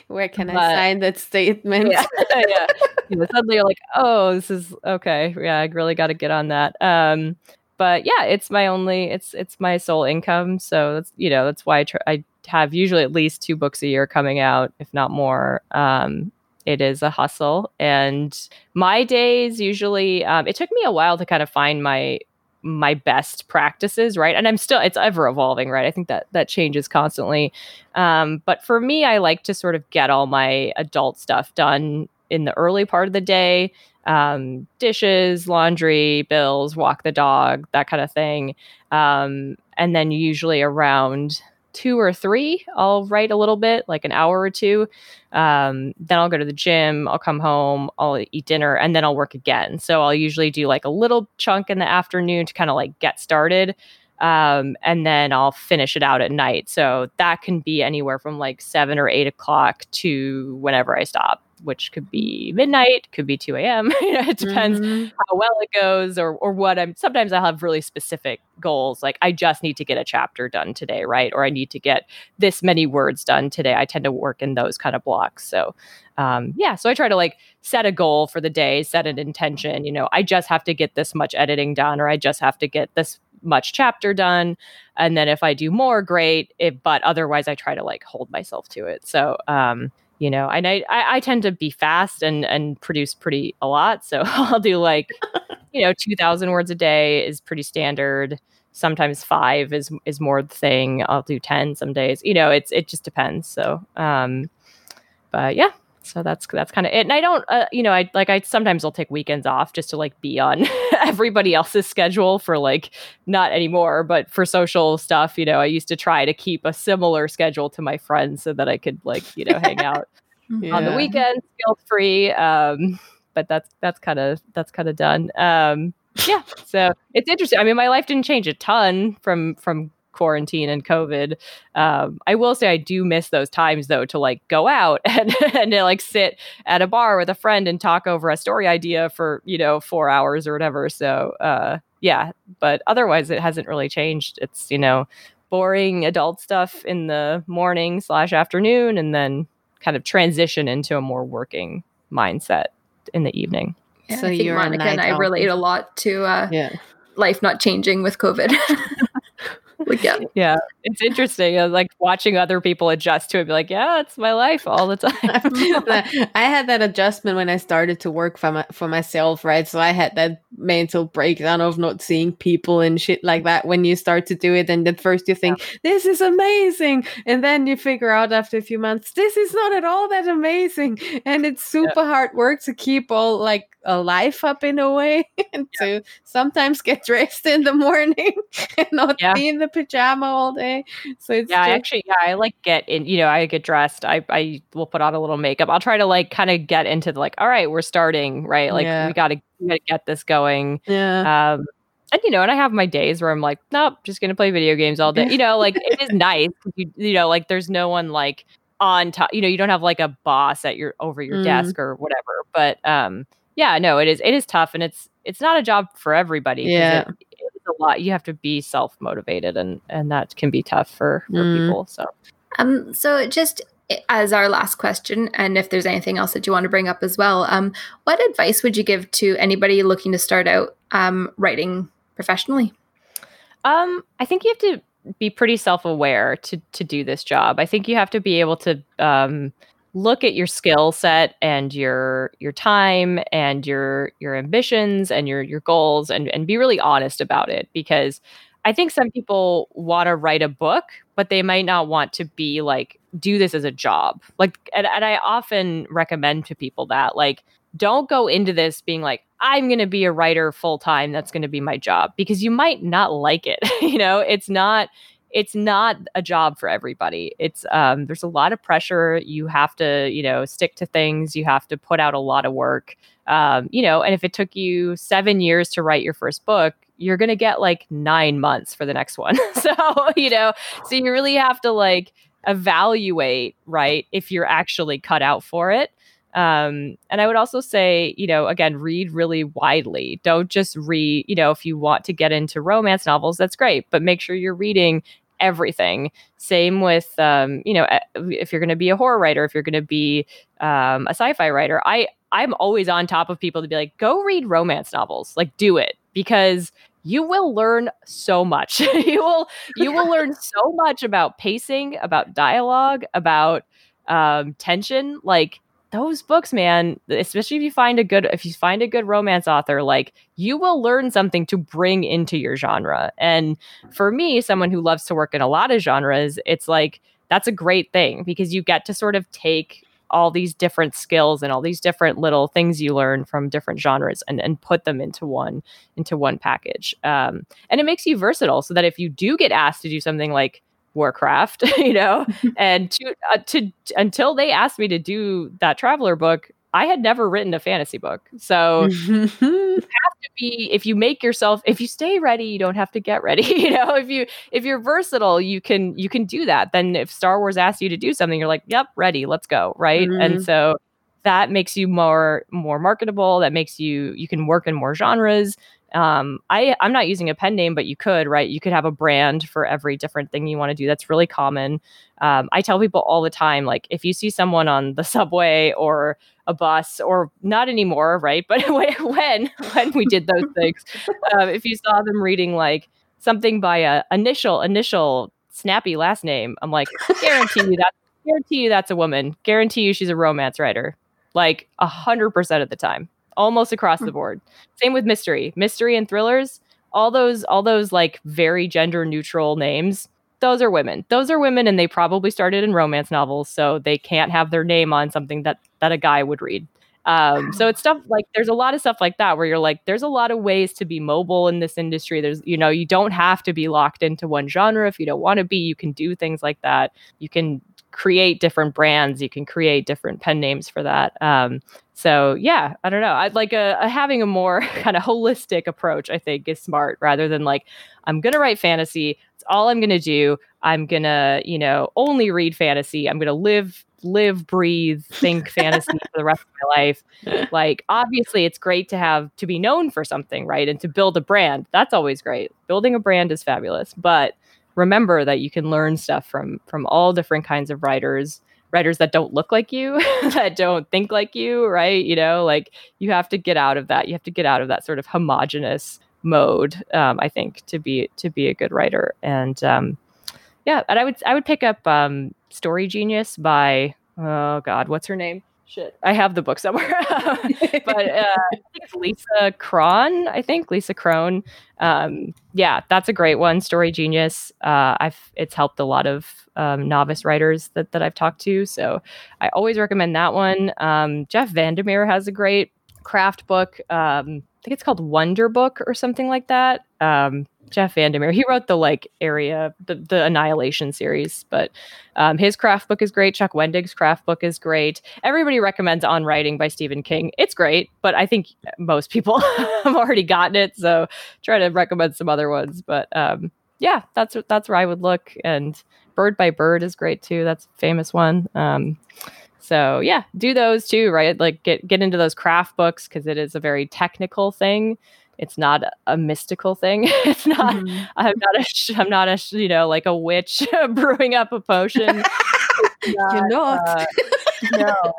Where can but, I sign that statement? Yeah, yeah. You know, suddenly you're like, oh, this is okay. Yeah, I really got to get on that. Um, but yeah, it's my only, it's it's my sole income. So that's you know that's why I try. I have usually at least two books a year coming out, if not more. Um, it is a hustle, and my days usually. Um, it took me a while to kind of find my my best practices right? And i'm still it's ever evolving right? I think that that changes constantly. Um, but for me i like to sort of get all my adult stuff done in the early part of the day um, dishes laundry bills walk the dog that kind of thing. Um, and then usually around two or three, I'll write a little bit, like an hour or two. Um, then I'll go to the gym, I'll come home, I'll eat dinner, and then I'll work again. So I'll usually do like a little chunk in the afternoon to kind of like get started. Um, and then I'll finish it out at night. So that can be anywhere from like seven or eight o'clock to whenever I stop. Which could be midnight, could be 2 a.m. you know, it depends Mhm. how well it goes or or what I'm sometimes I'll have really specific goals like I just need to get a chapter done today, right? Or I need to get this many words done today. I tend to work in those kind of blocks. So um yeah, so I try to like set a goal for the day, set an intention, you know, I just have to get this much editing done or I just have to get this much chapter done and then if I do more great, it but otherwise I try to like hold myself to it. So um you know and I, I i tend to be fast and and produce pretty a lot. So i'll do like you know 2000 words a day is pretty standard. Sometimes five is is more the thing. I'll do 10 some days. You know it's it just depends. So um but yeah so that's that's kind of it and i don't uh, you know i like i sometimes i'll take weekends off just to like be on everybody else's schedule for like not anymore but for social stuff you know i used to try to keep a similar schedule to my friends so that i could like you know hang out on the weekends weekend guilt free um but that's that's kind of that's kind of done. Um yeah so it's interesting i mean my life didn't change a ton from from quarantine and covid um i will say i do miss those times though to like go out and and to like sit at a bar with a friend and talk over a story idea for you know four hours or whatever so uh yeah but otherwise it hasn't really changed it's you know boring adult stuff in the morning slash afternoon and then kind of transition into a more working mindset in the evening. Yeah, So I think you're Monica and I relate a lot to uh, Yeah. life not changing with COVID. like, yeah, Yeah, it's interesting. uh, Like watching other people adjust to it, be like, yeah, it's my life all the time. I had that adjustment when I started to work for my, for myself, right? So I had that mental breakdown of not seeing people and shit like that when you start to do it. And at first you think, this is amazing. And then you figure out after a few months, this is not at all that amazing. And it's super hard work to keep all like a life up in a way and to sometimes get dressed in the morning and not Yeah. be in the pajama all day. So it's yeah, I actually, yeah, I like get in. You know, I get dressed. I I will put on a little makeup. I'll try to like kind of get into the like, all right, we're starting, right? Like Yeah. we gotta we gotta get this going. yeah. Um, and you know, and I have my days where I'm like, nope, just gonna play video games all day. You know, like it is nice. You, you know, like there's no one like on top. You know, you don't have like a boss at your over your Mm. desk or whatever. But um, yeah, no, it is it is tough, and it's it's not a job for everybody. Yeah. it, it is a lot. You have to be self motivated, and and that can be tough for for Mm. people. So Um, so just as our last question, and if there's anything else that you want to bring up as well, um, what advice would you give to anybody looking to start out um, writing professionally? Um, I think you have to be pretty self-aware to to do this job. I think you have to be able to um, look at your skill set and your your time and your your ambitions and your your goals and and be really honest about it because I think some people want to write a book, but they might not want to be like do this as a job. Like and, and I often recommend to people that like don't go into this being like i'm going to be a writer full time that's going to be my job because you might not like it you know it's not it's not a job for everybody. It's um there's a lot of pressure. You have to you know stick to things. You have to put out a lot of work. Um you know and if it took you 7 years to write your first book you're to get like 9 months for the next one. So you know so you really have to like evaluate right if you're actually cut out for it. Um, and I would also say, you know, again, read really widely. Don't just read, you know, if you want to get into romance novels, that's great, but make sure you're reading everything. Same with, um, you know, if you're going to be a horror writer, if you're going to be um, a sci-fi writer, I I'm always on top of people to be like, go read romance novels, like do it because you will learn so much. you will you will learn so much about pacing, about dialogue, about um, tension, like those books man especially if you find a good if you find a good romance author like you will learn something to bring into your genre. And for me someone who loves to work in a lot of genres it's like that's a great thing because you get to sort of take all these different skills and all these different little things you learn from different genres and, and put them into one into one package. Um, and it makes you versatile so that if you do get asked to do something like Warcraft, you know, and to uh, to until they asked me to do that traveler book, I had never written a fantasy book. So have to be if you make yourself if you stay ready, you don't have to get ready. you know, if you if you're versatile, you can you can do that. Then if Star Wars asks you to do something, you're like, "Yep, ready, let's go." Right? Mhm. And so that makes you more more marketable that makes you you can work in more genres um, I I'm not using a pen name, but you could, right? You could have a brand for every different thing you want to do. That's really common. Um, I tell people all the time, like if you see someone on the subway or a bus, or not anymore, right? But when when we did those things, um, if you saw them reading like something by a initial initial snappy last name, I'm like, guarantee you that guarantee you that's a woman. Guarantee you she's a romance writer, like a hundred percent of the time almost across the board. Same with mystery, mystery and thrillers. All those, all those like very gender neutral names. Those are women. Those are women, and they probably started in romance novels, so they can't have their name on something that that a guy would read. Um, so it's stuff like there's a lot of stuff like that where you're like, there's a lot of ways to be mobile in this industry. There's, you know, you don't have to be locked into one genre if you don't want to be. You can do things like that. You can create different brands. You can create different pen names for that. Um, so yeah, I don't know. I'd like a, a having a more kind of holistic approach. I think is smart rather than like I'm gonna write fantasy. It's all I'm gonna do. I'm gonna you know only read fantasy. I'm gonna live live breathe think fantasy for the rest of my life. Like obviously it's great to have to be known for something, right? And to build a brand. That's always great. Building a brand is fabulous, but remember that you can learn stuff from from all different kinds of writers writers that don't look like you, that don't think like you, right? You know, like you have to get out of that. You have to get out of that sort of homogenous mode. Um, I think to be to be a good writer, and um, yeah, and I would I would pick up um, Story Genius by oh god, what's her name? Shit, I have the book somewhere, but uh, it's Lisa Cron. I think Lisa Cron. Um, yeah, that's a great one. Story Genius. Uh, I've it's helped a lot of um, novice writers that that I've talked to, so I always recommend that one. Um, Jeff VanderMeer has a great craft book. Um, I think it's called Wonderbook or something like that. Jeff VanderMeer. He wrote the like area, the, the Annihilation series, but um, his craft book is great. Chuck Wendig's craft book is great. Everybody recommends On Writing by Stephen King. It's great, but I think most people have already gotten it, so try to recommend some other ones. But um, yeah, that's that's where I would look. And Bird by Bird is great too. That's a famous one. Um, so yeah, do those too, right? Like get get into those craft books because it is a very technical thing it's not a mystical thing. it's not. Mm-hmm. I'm not a. I'm not a. You know, like a witch brewing up a potion. Not, You're not. Uh, no,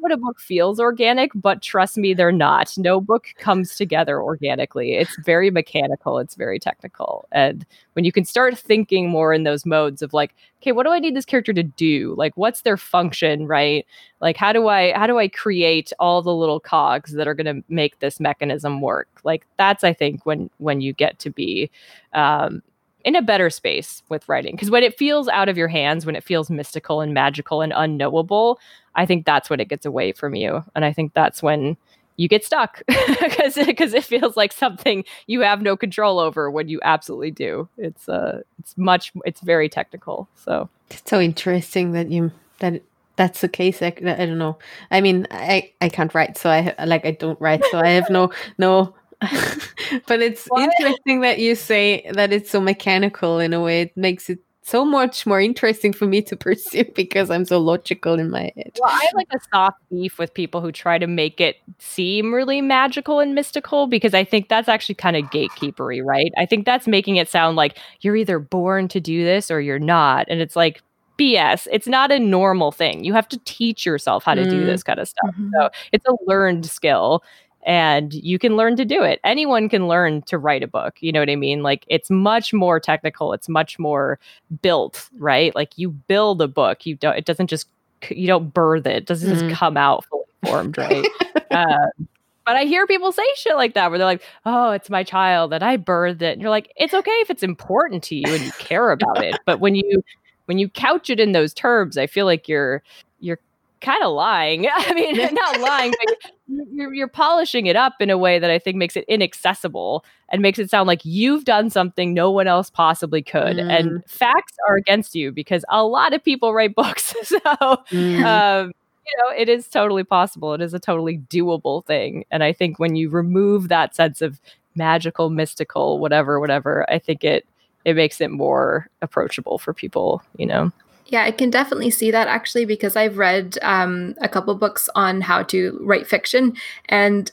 what a book feels organic, but trust me, they're not. No book comes together organically. It's very mechanical, it's very technical. And when you can start thinking more in those modes of like, okay, what do I need this character to do? Like what's their function, right? Like how do I how do I create all the little cogs that are going to make this mechanism work? Like that's I think when when you get to be um in a better space with writing. Because when it feels out of your hands when it feels mystical and magical and unknowable i think that's when it gets away from you. And i think that's when you get stuck because because it feels like something you have no control over when you absolutely do. It's uh it's much it's very technical. So it's so interesting that you that that's the case. I, I don't know. I mean i i can't write so i like i don't write so i have no no but it's what? interesting that you say that it's so mechanical in a way. It makes it so much more interesting for me to pursue because I'm so logical in my head. Well, I have like a soft beef with people who try to make it seem really magical and mystical because I think that's actually kind of gatekeepery, right? I think that's making it sound like you're either born to do this or you're not. And it's like, BS. It's not a normal thing. You have to teach yourself how to mm. do this kind of stuff. Mm-hmm. So it's a learned skill and you can learn to do it. Anyone can learn to write a book. You know what I mean? Like it's much more technical. It's much more built, right? Like you build a book. You don't. It doesn't just you don't birth it. it doesn't mm. just come out fully formed, right? uh, but I hear people say shit like that where they're like, "Oh, it's my child that I birthed it." And you're like, "It's okay if it's important to you and you care about it, but when you when you couch it in those terms, I feel like you're you're kind of lying. I mean, not lying, but you're, you're polishing it up in a way that I think makes it inaccessible and makes it sound like you've done something no one else possibly could. Mm. And facts are against you because a lot of people write books. so, mm. um, you know, it is totally possible. It is a totally doable thing. And I think when you remove that sense of magical, mystical, whatever, whatever, I think it it makes it more approachable for people, you know. Yeah, I can definitely see that actually because I've read um, a couple books on how to write fiction. And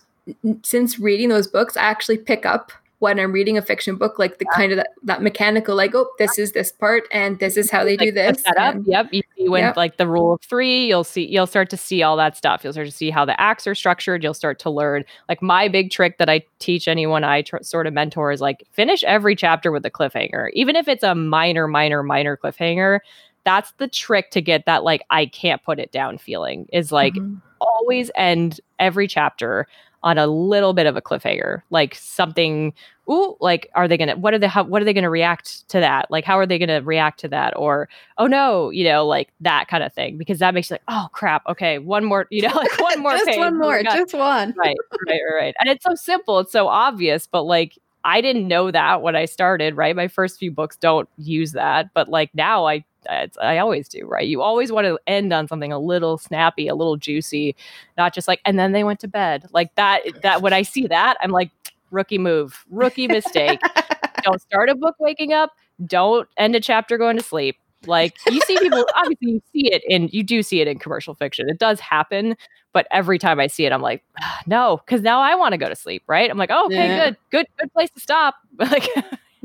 since reading those books, I actually pick up when I'm reading a fiction book, like the kind of that, that mechanical, like, oh, this is this part and this is how they do this. set up. and- Yep. You see when Yep. like the rule of three, you'll see you'll start to see all that stuff. You'll start to see how the acts are structured. You'll start to learn. Like my big trick that I teach anyone I tr- sort of mentor is like finish every chapter with a cliffhanger, even if it's a minor, minor, minor cliffhanger. That's the trick to get that like I can't put it down feeling. Is like Mhm. always end every chapter on a little bit of a cliffhanger, like something. Ooh, like are they gonna? What are they? How, what are they gonna react to that? Like how are they gonna react to that? Or oh no, you know, like that kind of thing, because that makes you like oh crap. Okay, one more, you know, like one more. just page. one more, just one. right, right, right. And it's so simple. It's so obvious, but like I didn't know that when I started. Right, my first few books don't use that, but like now I. It's, I always do, right? You always want to end on something a little snappy, a little juicy, not just like, and then they went to bed. Like that, that when I see that, I'm like, rookie move, rookie mistake. don't start a book waking up. Don't end a chapter going to sleep. Like you see people, obviously you see it in, you do see it in commercial fiction. It does happen, but every time I see it, I'm like, "Ah, no, because now I want to go to sleep, right? I'm like, oh, okay, Yeah. good, good, good place to stop. like,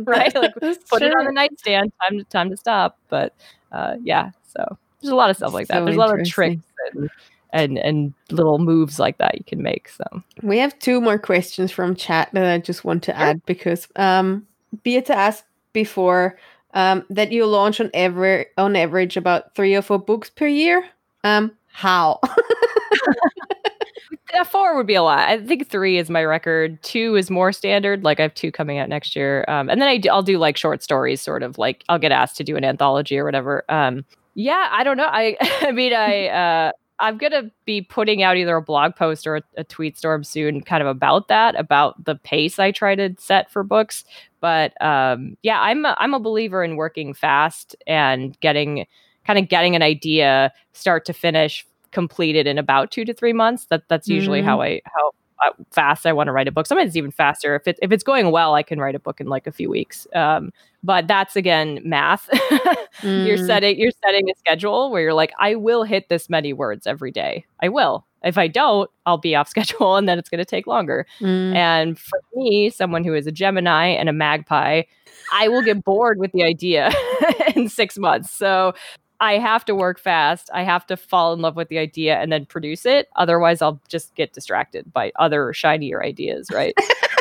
right? Like put it on the nightstand. Time to time to stop. But uh, yeah, so there's a lot of stuff like that. There's a lot of tricks and, and and little moves like that you can make. So We have two more questions from chat that I just want to add because um Beata asked before um that you launch on ever on average about three or four books per year. Um how? Four would be a lot. I think three is my record. Two is more standard. Like I have two coming out next year, um, and then I do, I'll do like short stories, sort of like I'll get asked to do an anthology or whatever. Um, yeah, I don't know. I I mean, I uh, I'm gonna be putting out either a blog post or a, a tweet storm soon, kind of about that, about the pace I try to set for books. But um, yeah, I'm a, I'm a believer in working fast and getting kind of getting an idea start to finish completed in about two to three months. That that's usually how I how uh, fast I want to write a book. Sometimes it's even faster. If it if it's going well, I can write a book in like a few weeks. Um, but that's again math. you're Mm. setting you're setting a schedule where you're like, I will hit this many words every day. I will. If I don't, I'll be off schedule, and then it's going to take longer. Mm. And for me, someone who is a Gemini and a magpie, I will get bored with the idea in six months. So I have to work fast. I have to fall in love with the idea and then produce it. Otherwise, I'll just get distracted by other shinier ideas, right?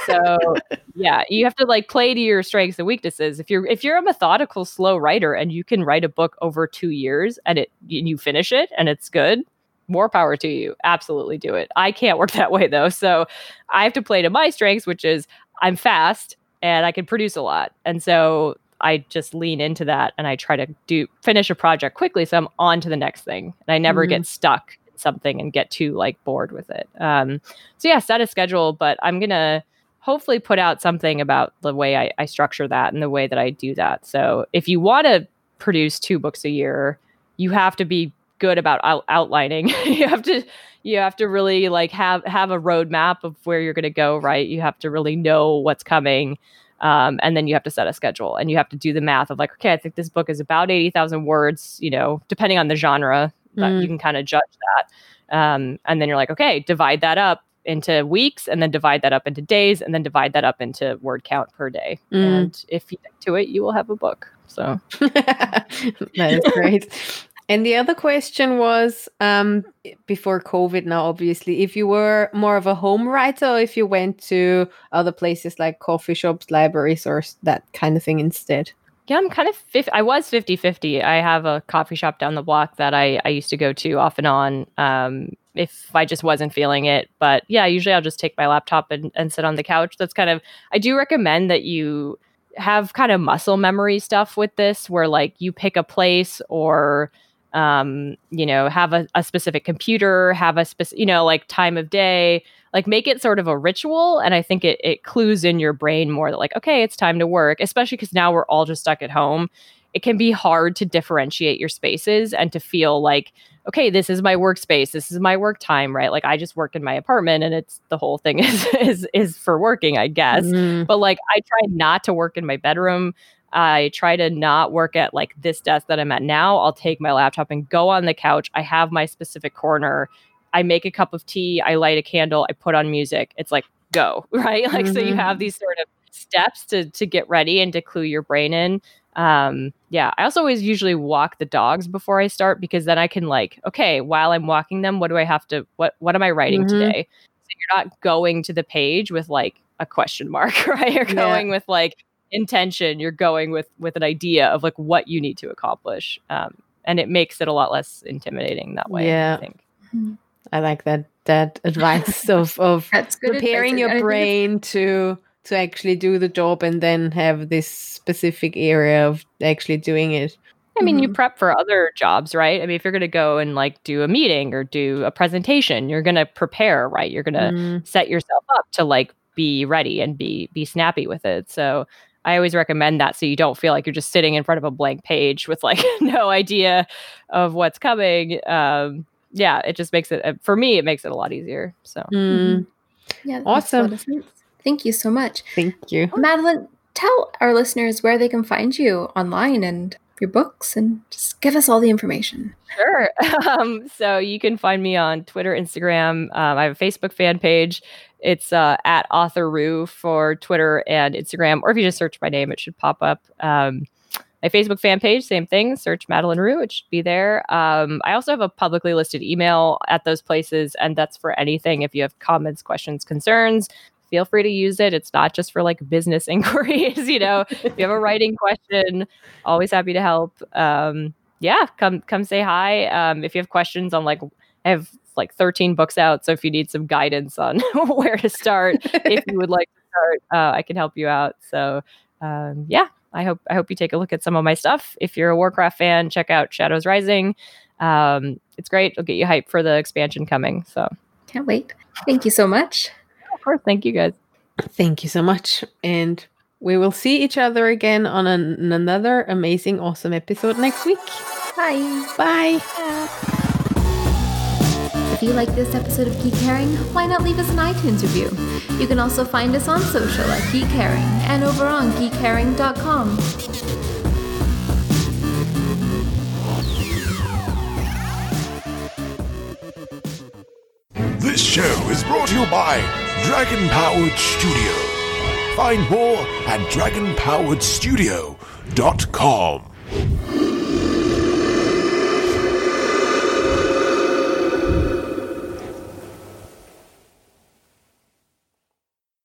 so yeah, you have to like play to your strengths and weaknesses. If you're if you're a methodical, slow writer and you can write a book over two years and it you finish it and it's good, more power to you. Absolutely do it. I can't work that way though. So I have to play to my strengths, which is I'm fast and I can produce a lot. And so I just lean into that and I try to do finish a project quickly so I'm on to the next thing. And I never get stuck in something and get too like bored with it. Um so yeah, set a schedule, but I'm gonna hopefully put out something about the way I, I structure that and the way that I do that. So if you want to produce two books a year, you have to be good about out- outlining. you have to you have to really like have have a roadmap of where you're going to go. Right, you have to really know what's coming. Um, and then you have to set a schedule and you have to do the math of like, okay, I think this book is about 80,000 words, you know, depending on the genre, that Mm. you can kind of judge that. Um, and then you're like, okay, divide that up into weeks and then divide that up into days and then divide that up into word count per day. Mm. And if you stick to it, you will have a book. So that is great. And the other question was um, before COVID now, obviously, if you were more of a home writer or if you went to other places like coffee shops, libraries, or that kind of thing instead. Yeah, I'm kind of 50, I was 50 50. I have a coffee shop down the block that I, I used to go to off and on um, if I just wasn't feeling it. But yeah, usually I'll just take my laptop and, and sit on the couch. That's kind of, I do recommend that you have kind of muscle memory stuff with this where like you pick a place or um you know have a, a specific computer have a specific you know like time of day like make it sort of a ritual and i think it, it clues in your brain more that like okay it's time to work especially because now we're all just stuck at home it can be hard to differentiate your spaces and to feel like okay this is my workspace this is my work time right like i just work in my apartment and it's the whole thing is is is for working i guess Mm. but like I try not to work in my bedroom. I try to not work at like this desk that I'm at now. I'll take my laptop and go on the couch. I have my specific corner. I make a cup of tea, I light a candle, I put on music. It's like go, right? Like so you have these sort of steps to to get ready and to clue your brain in. Um yeah, I also always usually walk the dogs before I start because then I can like, okay, while I'm walking them, what do I have to what what am I writing Mhm. today? So you're not going to the page with like a question mark, right? You're Yeah. going with like intention, you're going with with an idea of like what you need to accomplish. Um and it makes it a lot less intimidating that way, Yeah. I think. I like that that advice of of That's good. preparing advice. your I brain to to actually do the job and then have this specific area of actually doing it. I mean, you Mhm. prep for other jobs, right? I mean, if you're going to go and like do a meeting or do a presentation, you're going to prepare, right? You're going to Mm, set yourself up to like be ready and be be snappy with it. So I always recommend that so you don't feel like you're just sitting in front of a blank page with like no idea of what's coming. Um, yeah, it just makes it uh, for me. It makes it a lot easier. So mm, Yeah, that makes a lot Awesome. Thank you so much. Thank you. Madeleine, tell our listeners where they can find you online and your books and just give us all the information. Sure. Um, so you can find me on Twitter, Instagram. Um, I have a Facebook fan page. It's uh, at Author Roux for Twitter and Instagram, or if you just search my name, it should pop up. Um, my Facebook fan page, same thing. Search Madeleine Roux, it should be there. Um, I also have a publicly listed email at those places, and that's for anything. If you have comments, questions, concerns, feel free to use it. It's not just for like business inquiries. You know, if you have a writing question, always happy to help. Um, yeah, come come say hi. Um, if you have questions on like I have like 13 books out, so if you need some guidance on where to start, if you would like to start, uh, I can help you out. So um, yeah, I hope I hope you take a look at some of my stuff. If you're a Warcraft fan, check out Shadows Rising. Um, it's great. It'll get you hyped for the expansion coming. So Can't wait. Thank you so much. Of course, thank you guys. Thank you so much. And we will see each other again on an- another amazing, awesome episode next week. Bye. Bye. If you like this episode of Geek Herring, why not leave us an iTunes review? You can also find us on social at Geek Herring and over on geekherring.com. This show is brought to you by Dragon Powered Studio. Find more at dragonpoweredstudio.com.